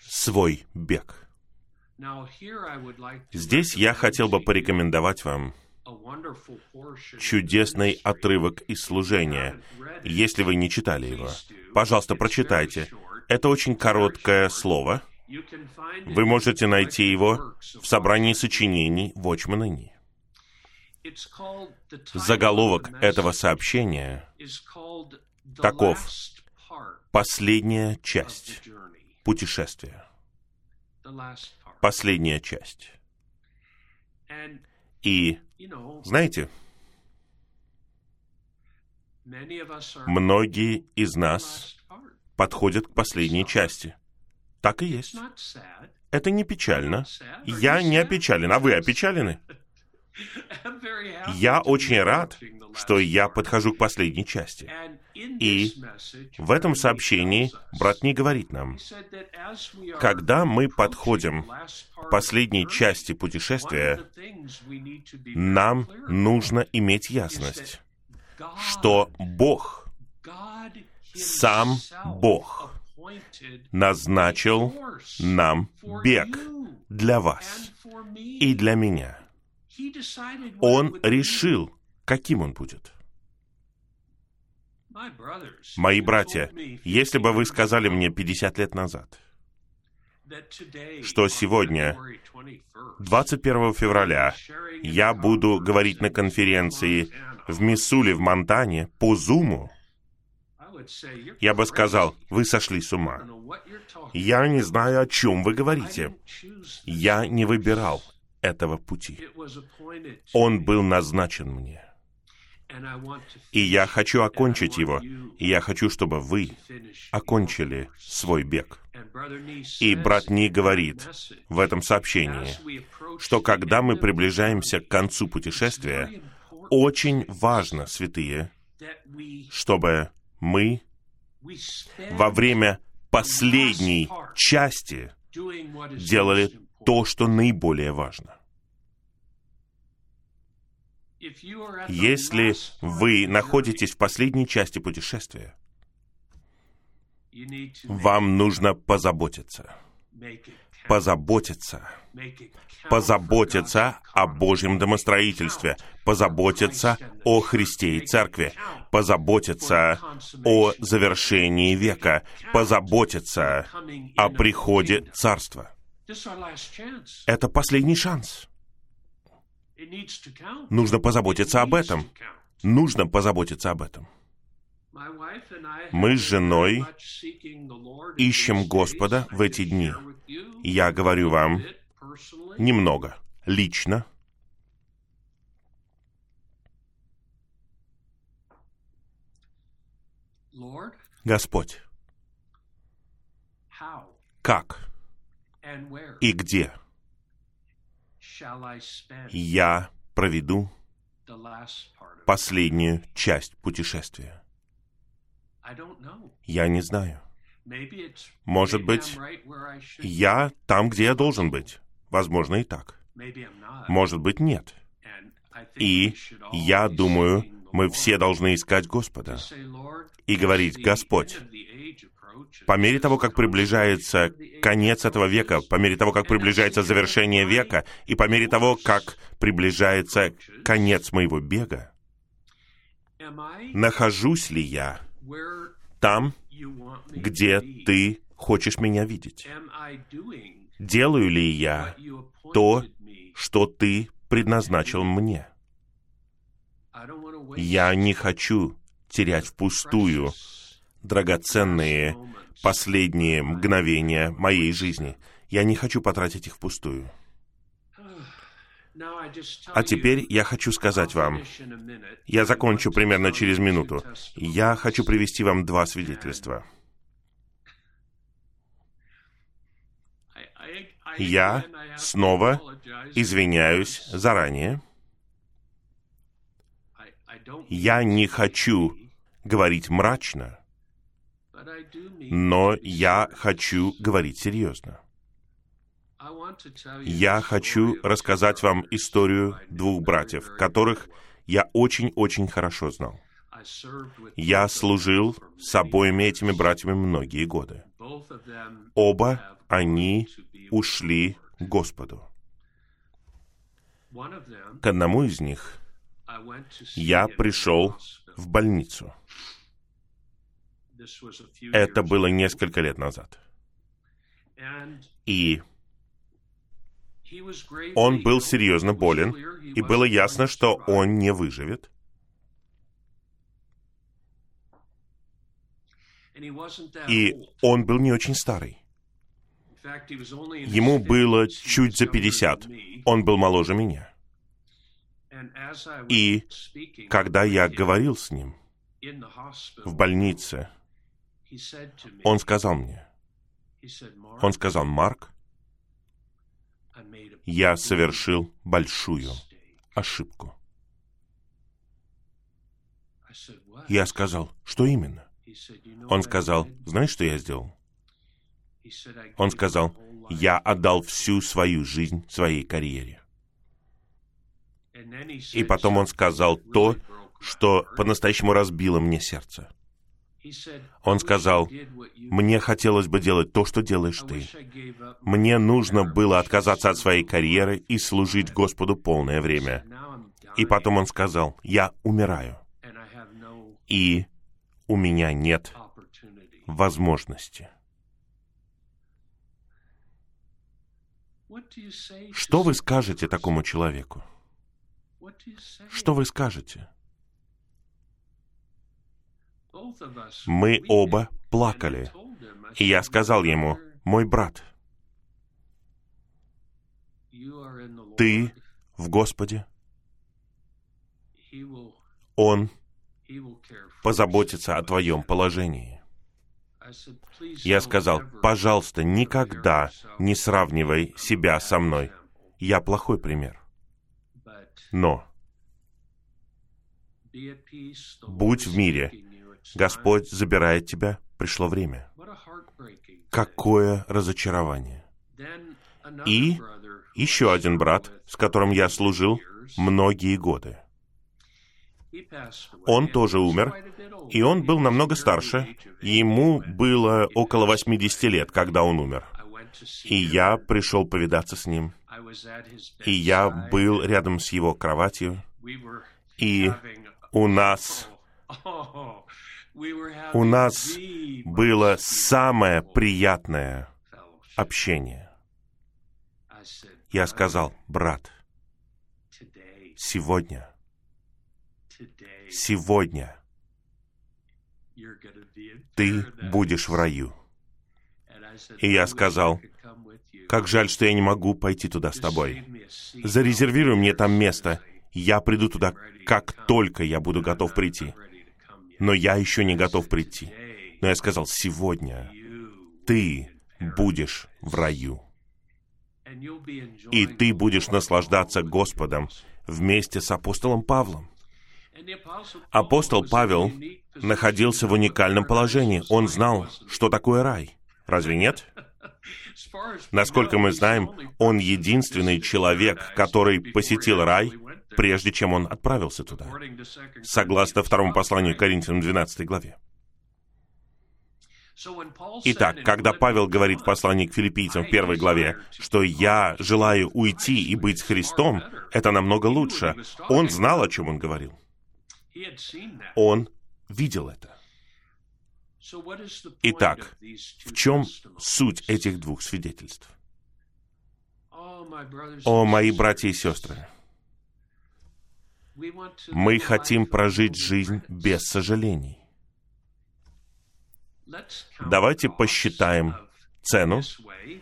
свой бег? Здесь я хотел бы порекомендовать вам чудесный отрывок из служения. Если вы не читали его, пожалуйста, прочитайте. Это очень короткое слово. Вы можете найти его в собрании сочинений Ни. Заголовок этого сообщения таков «Последняя часть путешествия». Последняя часть. И знаете, многие из нас подходят к последней части. Так и есть. Это не печально. Я не опечален, а вы опечалены. (laughs) Я очень рад, что я подхожу к последней части. И в этом сообщении брат не говорит нам, когда мы подходим к последней части путешествия, нам нужно иметь ясность, что Бог, сам Бог, назначил нам бег для вас и для меня. Он решил, каким он будет. Мои братья, если бы вы сказали мне 50 лет назад, что сегодня, 21 февраля, я буду говорить на конференции в Миссуле, в Монтане, по Зуму, я бы сказал, вы сошли с ума. Я не знаю, о чем вы говорите. Я не выбирал этого пути. Он был назначен мне. И я хочу окончить его. И я хочу, чтобы вы окончили свой бег. И брат Ни говорит в этом сообщении, что когда мы приближаемся к концу путешествия, очень важно, святые, чтобы мы во время последней части делали то, что наиболее важно. Если вы находитесь в последней части путешествия, вам нужно позаботиться. Позаботиться. Позаботиться о Божьем домостроительстве. Позаботиться о Христе и Церкви. Позаботиться о завершении века. Позаботиться о приходе Царства. Это последний шанс. Нужно позаботиться об этом. Нужно позаботиться об этом. Мы с женой ищем Господа в эти дни. Я говорю вам немного, лично. Господь, как и где я проведу последнюю часть путешествия? Я не знаю. Может быть, я там, где я должен быть. Возможно, и так. Может быть, нет. И я думаю, мы все должны искать Господа и говорить, Господь, по мере того, как приближается конец этого века, по мере того, как приближается завершение века, и по мере того, как приближается конец моего бега, нахожусь ли я там, где ты хочешь меня видеть? Делаю ли я то, что ты предназначил мне? Я не хочу терять впустую драгоценные последние мгновения моей жизни. Я не хочу потратить их впустую. А теперь я хочу сказать вам, я закончу примерно через минуту, я хочу привести вам два свидетельства. Я снова извиняюсь заранее. Я не хочу говорить мрачно, но я хочу говорить серьезно. Я хочу рассказать вам историю двух братьев, которых я очень-очень хорошо знал. Я служил с обоими этими братьями многие годы. Оба они ушли к Господу. К одному из них я пришел в больницу. Это было несколько лет назад. И он был серьезно болен, и было ясно, что он не выживет. И он был не очень старый. Ему было чуть за 50. Он был моложе меня. И когда я говорил с ним в больнице, он сказал мне, он сказал, Марк, я совершил большую ошибку. Я сказал, что именно? Он сказал, знаешь, что я сделал? Он сказал, я отдал всю свою жизнь своей карьере. И потом он сказал то, что по-настоящему разбило мне сердце. Он сказал, «Мне хотелось бы делать то, что делаешь ты. Мне нужно было отказаться от своей карьеры и служить Господу полное время». И потом он сказал, «Я умираю, и у меня нет возможности». Что вы скажете такому человеку? Что вы скажете? Мы оба плакали. И я сказал ему, мой брат, ты в Господе. Он позаботится о твоем положении. Я сказал, пожалуйста, никогда не сравнивай себя со мной. Я плохой пример. Но будь в мире. Господь забирает тебя, пришло время. Какое разочарование. И еще один брат, с которым я служил многие годы. Он тоже умер, и он был намного старше. Ему было около 80 лет, когда он умер. И я пришел повидаться с ним. И я был рядом с его кроватью. И у нас у нас было самое приятное общение. Я сказал, брат, сегодня, сегодня ты будешь в раю. И я сказал, как жаль, что я не могу пойти туда с тобой. Зарезервируй мне там место. Я приду туда, как только я буду готов прийти. Но я еще не готов прийти. Но я сказал, сегодня ты будешь в раю. И ты будешь наслаждаться Господом вместе с апостолом Павлом. Апостол Павел находился в уникальном положении. Он знал, что такое рай. Разве нет? Насколько мы знаем, он единственный человек, который посетил рай, прежде чем он отправился туда, согласно второму посланию Коринфянам 12 главе. Итак, когда Павел говорит в послании к филиппийцам в первой главе, что «я желаю уйти и быть с Христом», это намного лучше. Он знал, о чем он говорил. Он видел это. Итак, в чем суть этих двух свидетельств? О, мои братья и сестры, мы хотим прожить жизнь без сожалений. Давайте посчитаем цену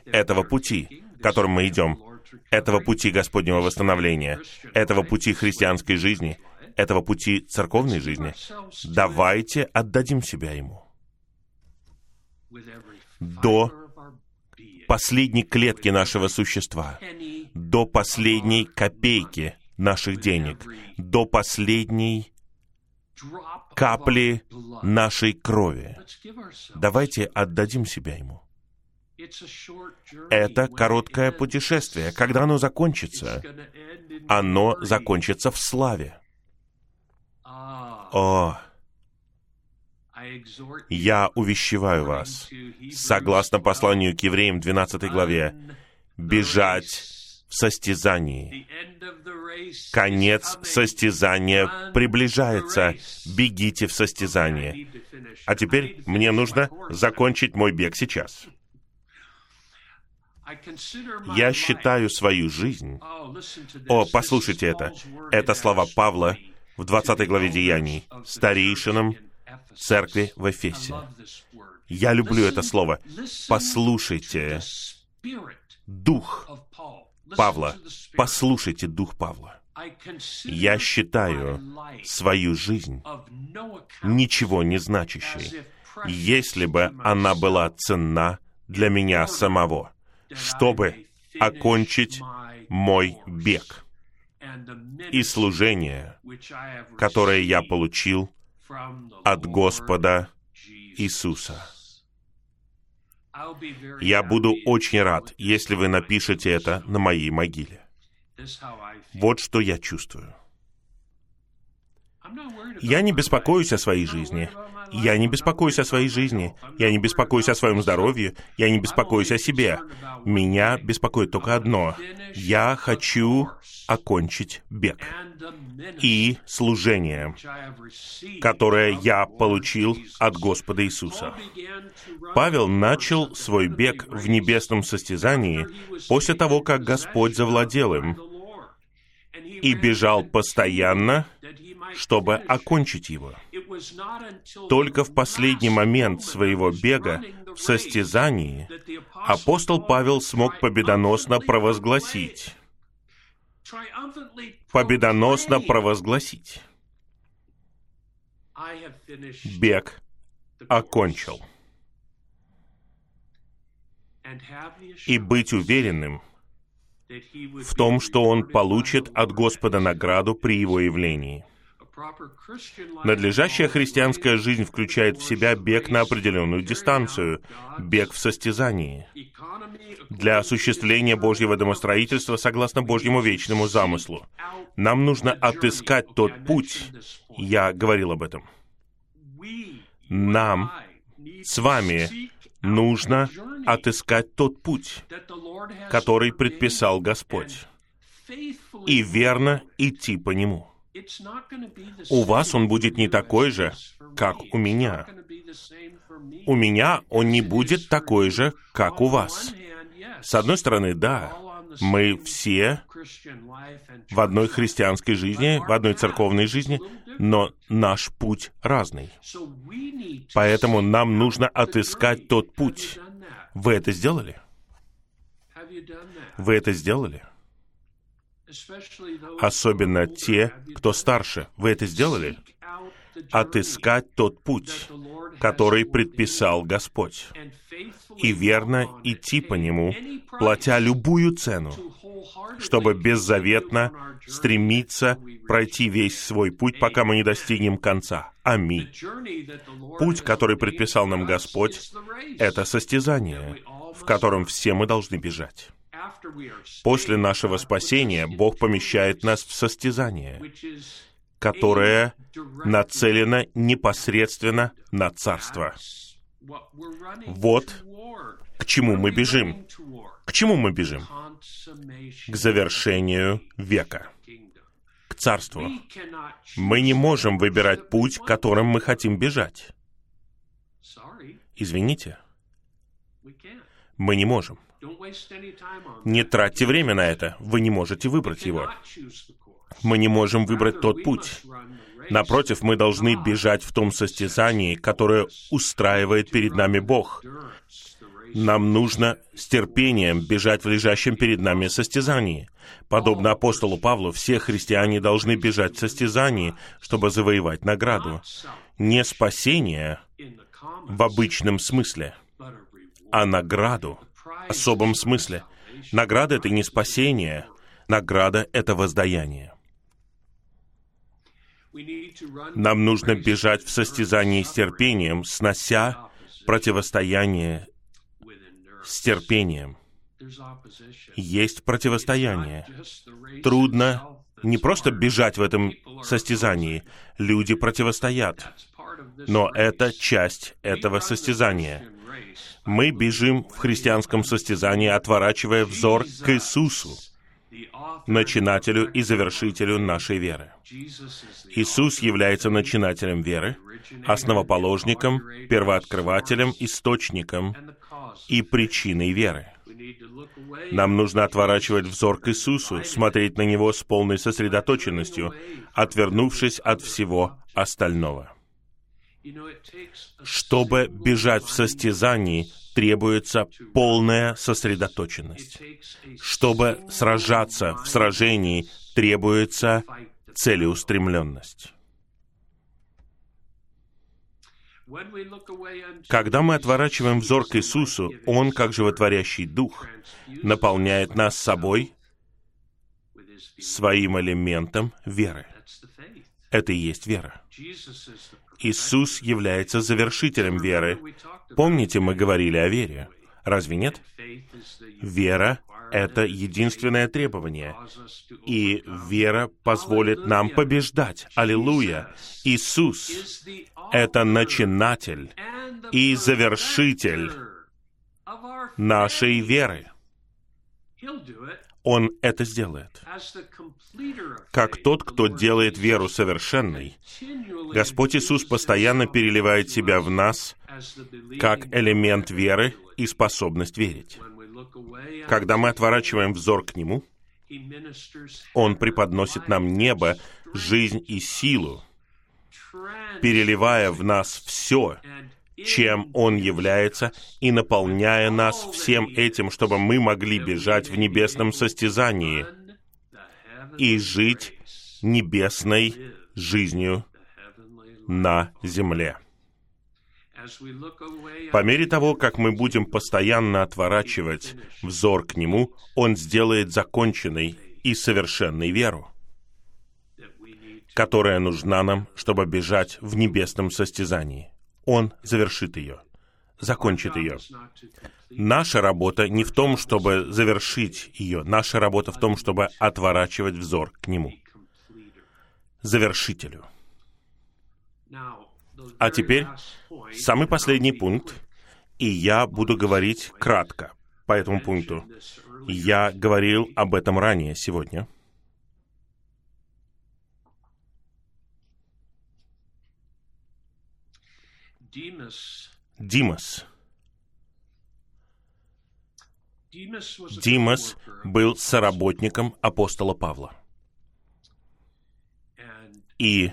этого пути, которым мы идем, этого пути Господнего восстановления, этого пути христианской жизни, этого пути церковной жизни. Давайте отдадим себя Ему до последней клетки нашего существа, до последней копейки наших денег, до последней капли нашей крови. Давайте отдадим себя Ему. Это короткое путешествие. Когда оно закончится, оно закончится в славе. О, я увещеваю вас, согласно посланию к евреям 12 главе, бежать состязании. Конец состязания приближается. Бегите в состязание. А теперь мне нужно закончить мой бег сейчас. Я считаю свою жизнь... О, послушайте это. Это слова Павла в 20 главе Деяний, старейшинам церкви в Эфесе. Я люблю это слово. Послушайте дух Павла. Послушайте дух Павла. Я считаю свою жизнь ничего не значащей, если бы она была ценна для меня самого, чтобы окончить мой бег и служение, которое я получил от Господа Иисуса. Я буду очень рад, если вы напишете это на моей могиле. Вот что я чувствую. Я не беспокоюсь о своей жизни. Я не беспокоюсь о своей жизни. Я не беспокоюсь о своем здоровье. Я не беспокоюсь о себе. Меня беспокоит только одно. Я хочу окончить бег и служение, которое я получил от Господа Иисуса. Павел начал свой бег в небесном состязании после того, как Господь завладел им, и бежал постоянно, чтобы окончить его. Только в последний момент своего бега в состязании апостол Павел смог победоносно провозгласить, победоносно провозгласить, бег окончил. И быть уверенным в том, что он получит от Господа награду при его явлении – Надлежащая христианская жизнь включает в себя бег на определенную дистанцию, бег в состязании. Для осуществления Божьего домостроительства согласно Божьему вечному замыслу. Нам нужно отыскать тот путь, я говорил об этом. Нам с вами нужно отыскать тот путь, который предписал Господь, и верно идти по нему. У вас он будет не такой же, как у меня. У меня он не будет такой же, как у вас. С одной стороны, да, Мы все в одной христианской жизни, в одной церковной жизни, но наш путь разный. Поэтому нам нужно отыскать тот путь. Вы это сделали? Вы это сделали? Особенно те, кто старше. Вы это сделали? Отыскать тот путь, который предписал Господь, и верно идти по нему, платя любую цену, чтобы беззаветно стремиться пройти весь свой путь, пока мы не достигнем конца. Аминь. Путь, который предписал нам Господь, это состязание, в котором все мы должны бежать. После нашего спасения Бог помещает нас в состязание, которое нацелено непосредственно на Царство. Вот к чему мы бежим. К чему мы бежим? К завершению века, к Царству. Мы не можем выбирать путь, которым мы хотим бежать. Извините. Мы не можем. Не тратьте время на это. Вы не можете выбрать его. Мы не можем выбрать тот путь. Напротив, мы должны бежать в том состязании, которое устраивает перед нами Бог. Нам нужно с терпением бежать в лежащем перед нами состязании. Подобно апостолу Павлу, все христиане должны бежать в состязании, чтобы завоевать награду. Не спасение в обычном смысле, а награду особом смысле. Награда — это не спасение, награда — это воздаяние. Нам нужно бежать в состязании с терпением, снося противостояние с терпением. Есть противостояние. Трудно не просто бежать в этом состязании. Люди противостоят. Но это часть этого состязания. Мы бежим в христианском состязании, отворачивая взор к Иисусу, начинателю и завершителю нашей веры. Иисус является начинателем веры, основоположником, первооткрывателем, источником и причиной веры. Нам нужно отворачивать взор к Иисусу, смотреть на Него с полной сосредоточенностью, отвернувшись от всего остального. Чтобы бежать в состязании, требуется полная сосредоточенность. Чтобы сражаться в сражении, требуется целеустремленность. Когда мы отворачиваем взор к Иисусу, Он, как животворящий Дух, наполняет нас собой, своим элементом веры. Это и есть вера. Иисус является завершителем веры. Помните, мы говорили о вере. Разве нет? Вера — это единственное требование. И вера позволит нам побеждать. Аллилуйя! Иисус — это начинатель и завершитель нашей веры. Он это сделает. Как тот, кто делает веру совершенной, Господь Иисус постоянно переливает себя в нас как элемент веры и способность верить. Когда мы отворачиваем взор к Нему, Он преподносит нам небо, жизнь и силу, переливая в нас все, чем Он является, и наполняя нас всем этим, чтобы мы могли бежать в небесном состязании и жить небесной жизнью на земле. По мере того, как мы будем постоянно отворачивать взор к Нему, Он сделает законченной и совершенной веру, которая нужна нам, чтобы бежать в небесном состязании. Он завершит ее, закончит ее. Наша работа не в том, чтобы завершить ее. Наша работа в том, чтобы отворачивать взор к Нему, завершителю. А теперь самый последний пункт, и я буду говорить кратко по этому пункту. Я говорил об этом ранее сегодня. Димас Димас был соработником апостола Павла. И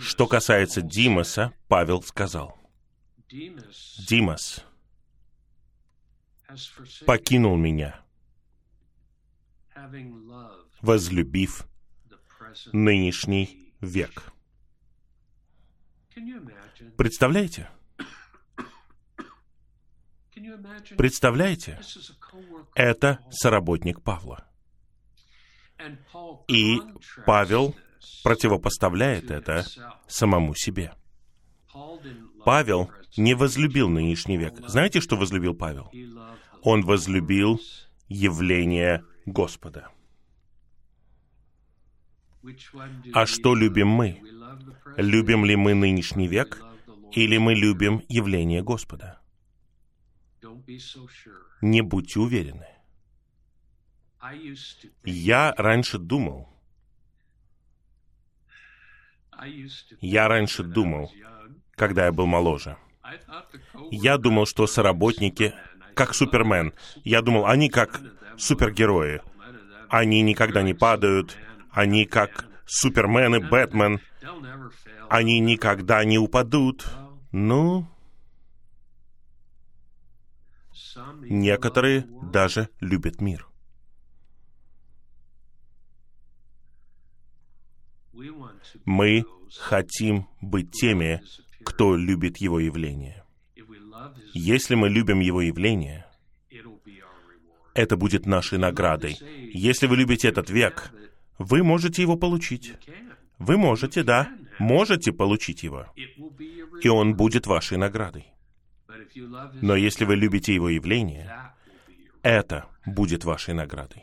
что касается Димаса, Павел сказал, Димас покинул меня, возлюбив нынешний век. Представляете? Представляете? Это соработник Павла. И Павел противопоставляет это самому себе. Павел не возлюбил нынешний век. Знаете, что возлюбил Павел? Он возлюбил явление Господа. А что любим мы? Любим ли мы нынешний век, или мы любим явление Господа? Не будьте уверены. Я раньше думал, я раньше думал, когда я был моложе, я думал, что соработники как Супермен. Я думал, они как супергерои. Они никогда не падают. Они как Супермен и Бэтмен. Они никогда не упадут. Ну, некоторые даже любят мир. Мы хотим быть теми, кто любит Его явление. Если мы любим Его явление, это будет нашей наградой. Если вы любите этот век, вы можете его получить. Вы можете, да, можете получить его. И он будет вашей наградой. Но если вы любите его явление, это будет вашей наградой.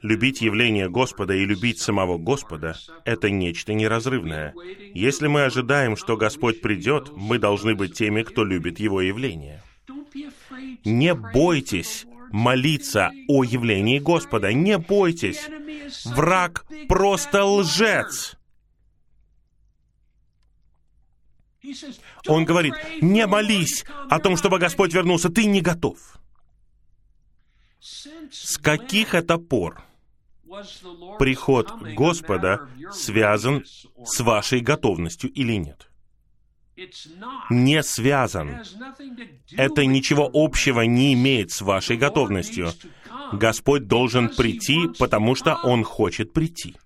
Любить явление Господа и любить самого Господа — это нечто неразрывное. Если мы ожидаем, что Господь придет, мы должны быть теми, кто любит Его явление. Не бойтесь молиться о явлении Господа. Не бойтесь. Враг просто лжец. Он говорит, не молись о том, чтобы Господь вернулся, ты не готов. С каких это пор приход Господа связан с вашей готовностью или нет? Не связан. Это ничего общего не имеет с вашей готовностью. Господь должен прийти, потому что Он хочет прийти.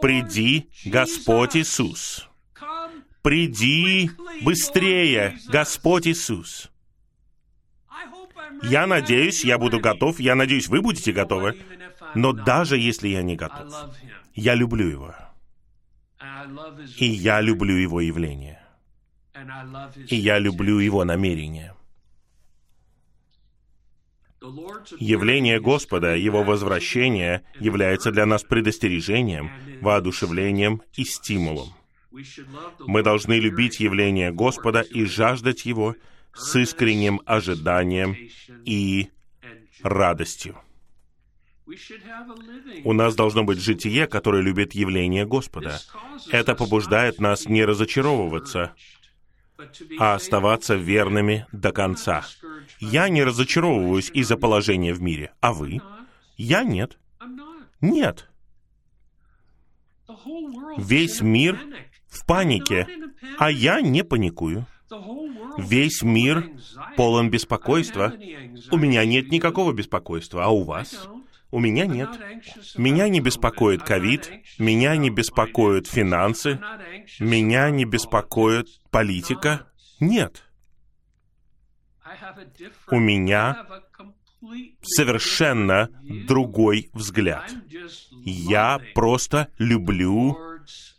Приди, Господь Иисус. Приди быстрее, Господь Иисус. Я надеюсь, я буду готов, я надеюсь, вы будете готовы, но даже если я не готов, я люблю Его. И я люблю Его явление. И я люблю Его намерение. Явление Господа, Его возвращение является для нас предостережением, воодушевлением и стимулом. Мы должны любить явление Господа и жаждать Его, с искренним ожиданием и радостью. У нас должно быть житие, которое любит явление Господа. Это побуждает нас не разочаровываться, а оставаться верными до конца. Я не разочаровываюсь из-за положения в мире, а вы? Я нет. Нет. Весь мир в панике, а я не паникую. Весь мир полон беспокойства. У меня нет никакого беспокойства, а у вас? У меня нет. Меня не беспокоит ковид, меня не беспокоят финансы, меня не беспокоит политика. Нет. У меня совершенно другой взгляд. Я просто люблю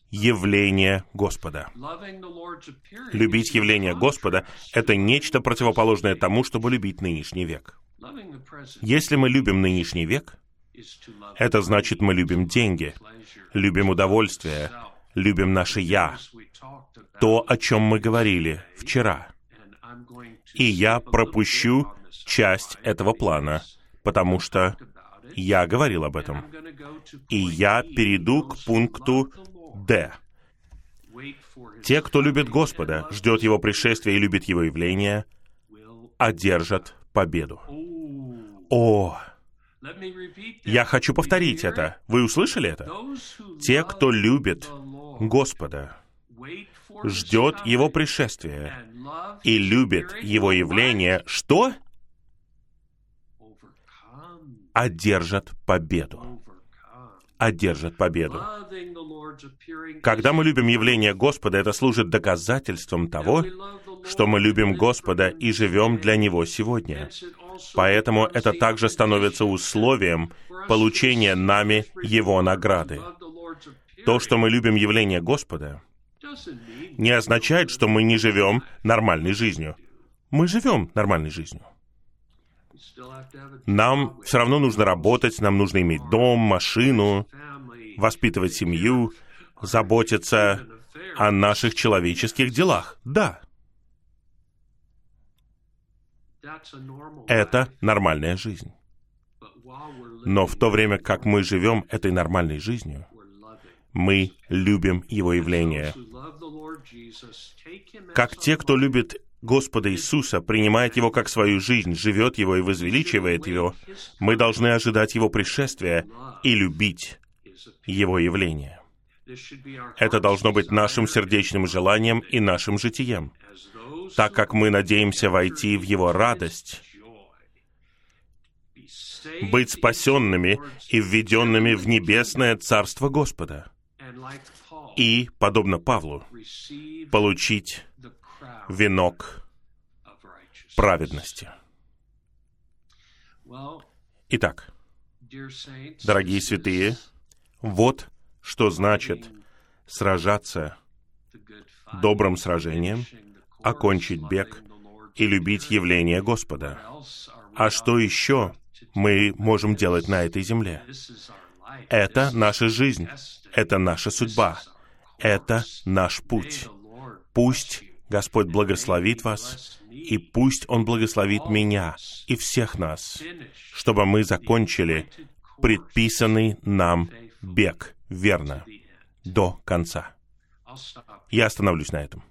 явление Господа. Любить явление Господа — это нечто противоположное тому, чтобы любить нынешний век. Если мы любим нынешний век, это значит, мы любим деньги, любим удовольствие, любим наше «я», то, о чем мы говорили вчера. И я пропущу часть этого плана, потому что я говорил об этом. И я перейду к пункту Д. Те, кто любит Господа, ждет Его пришествия и любит Его явления, одержат победу. О, я хочу повторить это. Вы услышали это? Те, кто любит Господа, ждет Его пришествия и любит Его явление, что? Одержат победу. Одержат победу. Когда мы любим явление Господа, это служит доказательством того, что мы любим Господа и живем для Него сегодня. Поэтому это также становится условием получения нами Его награды. То, что мы любим явление Господа, не означает, что мы не живем нормальной жизнью. Мы живем нормальной жизнью. Нам все равно нужно работать, нам нужно иметь дом, машину, воспитывать семью, заботиться о наших человеческих делах. Да. Это нормальная жизнь. Но в то время, как мы живем этой нормальной жизнью, мы любим Его явление. Как те, кто любит Господа Иисуса, принимает Его как свою жизнь, живет Его и возвеличивает Его, мы должны ожидать Его пришествия и любить Его явление. Это должно быть нашим сердечным желанием и нашим житием, так как мы надеемся войти в Его радость, быть спасенными и введенными в небесное Царство Господа и, подобно Павлу, получить венок праведности. Итак, дорогие святые, вот что значит сражаться добрым сражением, окончить бег и любить явление Господа. А что еще мы можем делать на этой земле? Это наша жизнь, это наша судьба, это наш путь. Пусть Господь благословит вас, и пусть Он благословит меня и всех нас, чтобы мы закончили предписанный нам бег верно до конца. Я остановлюсь на этом.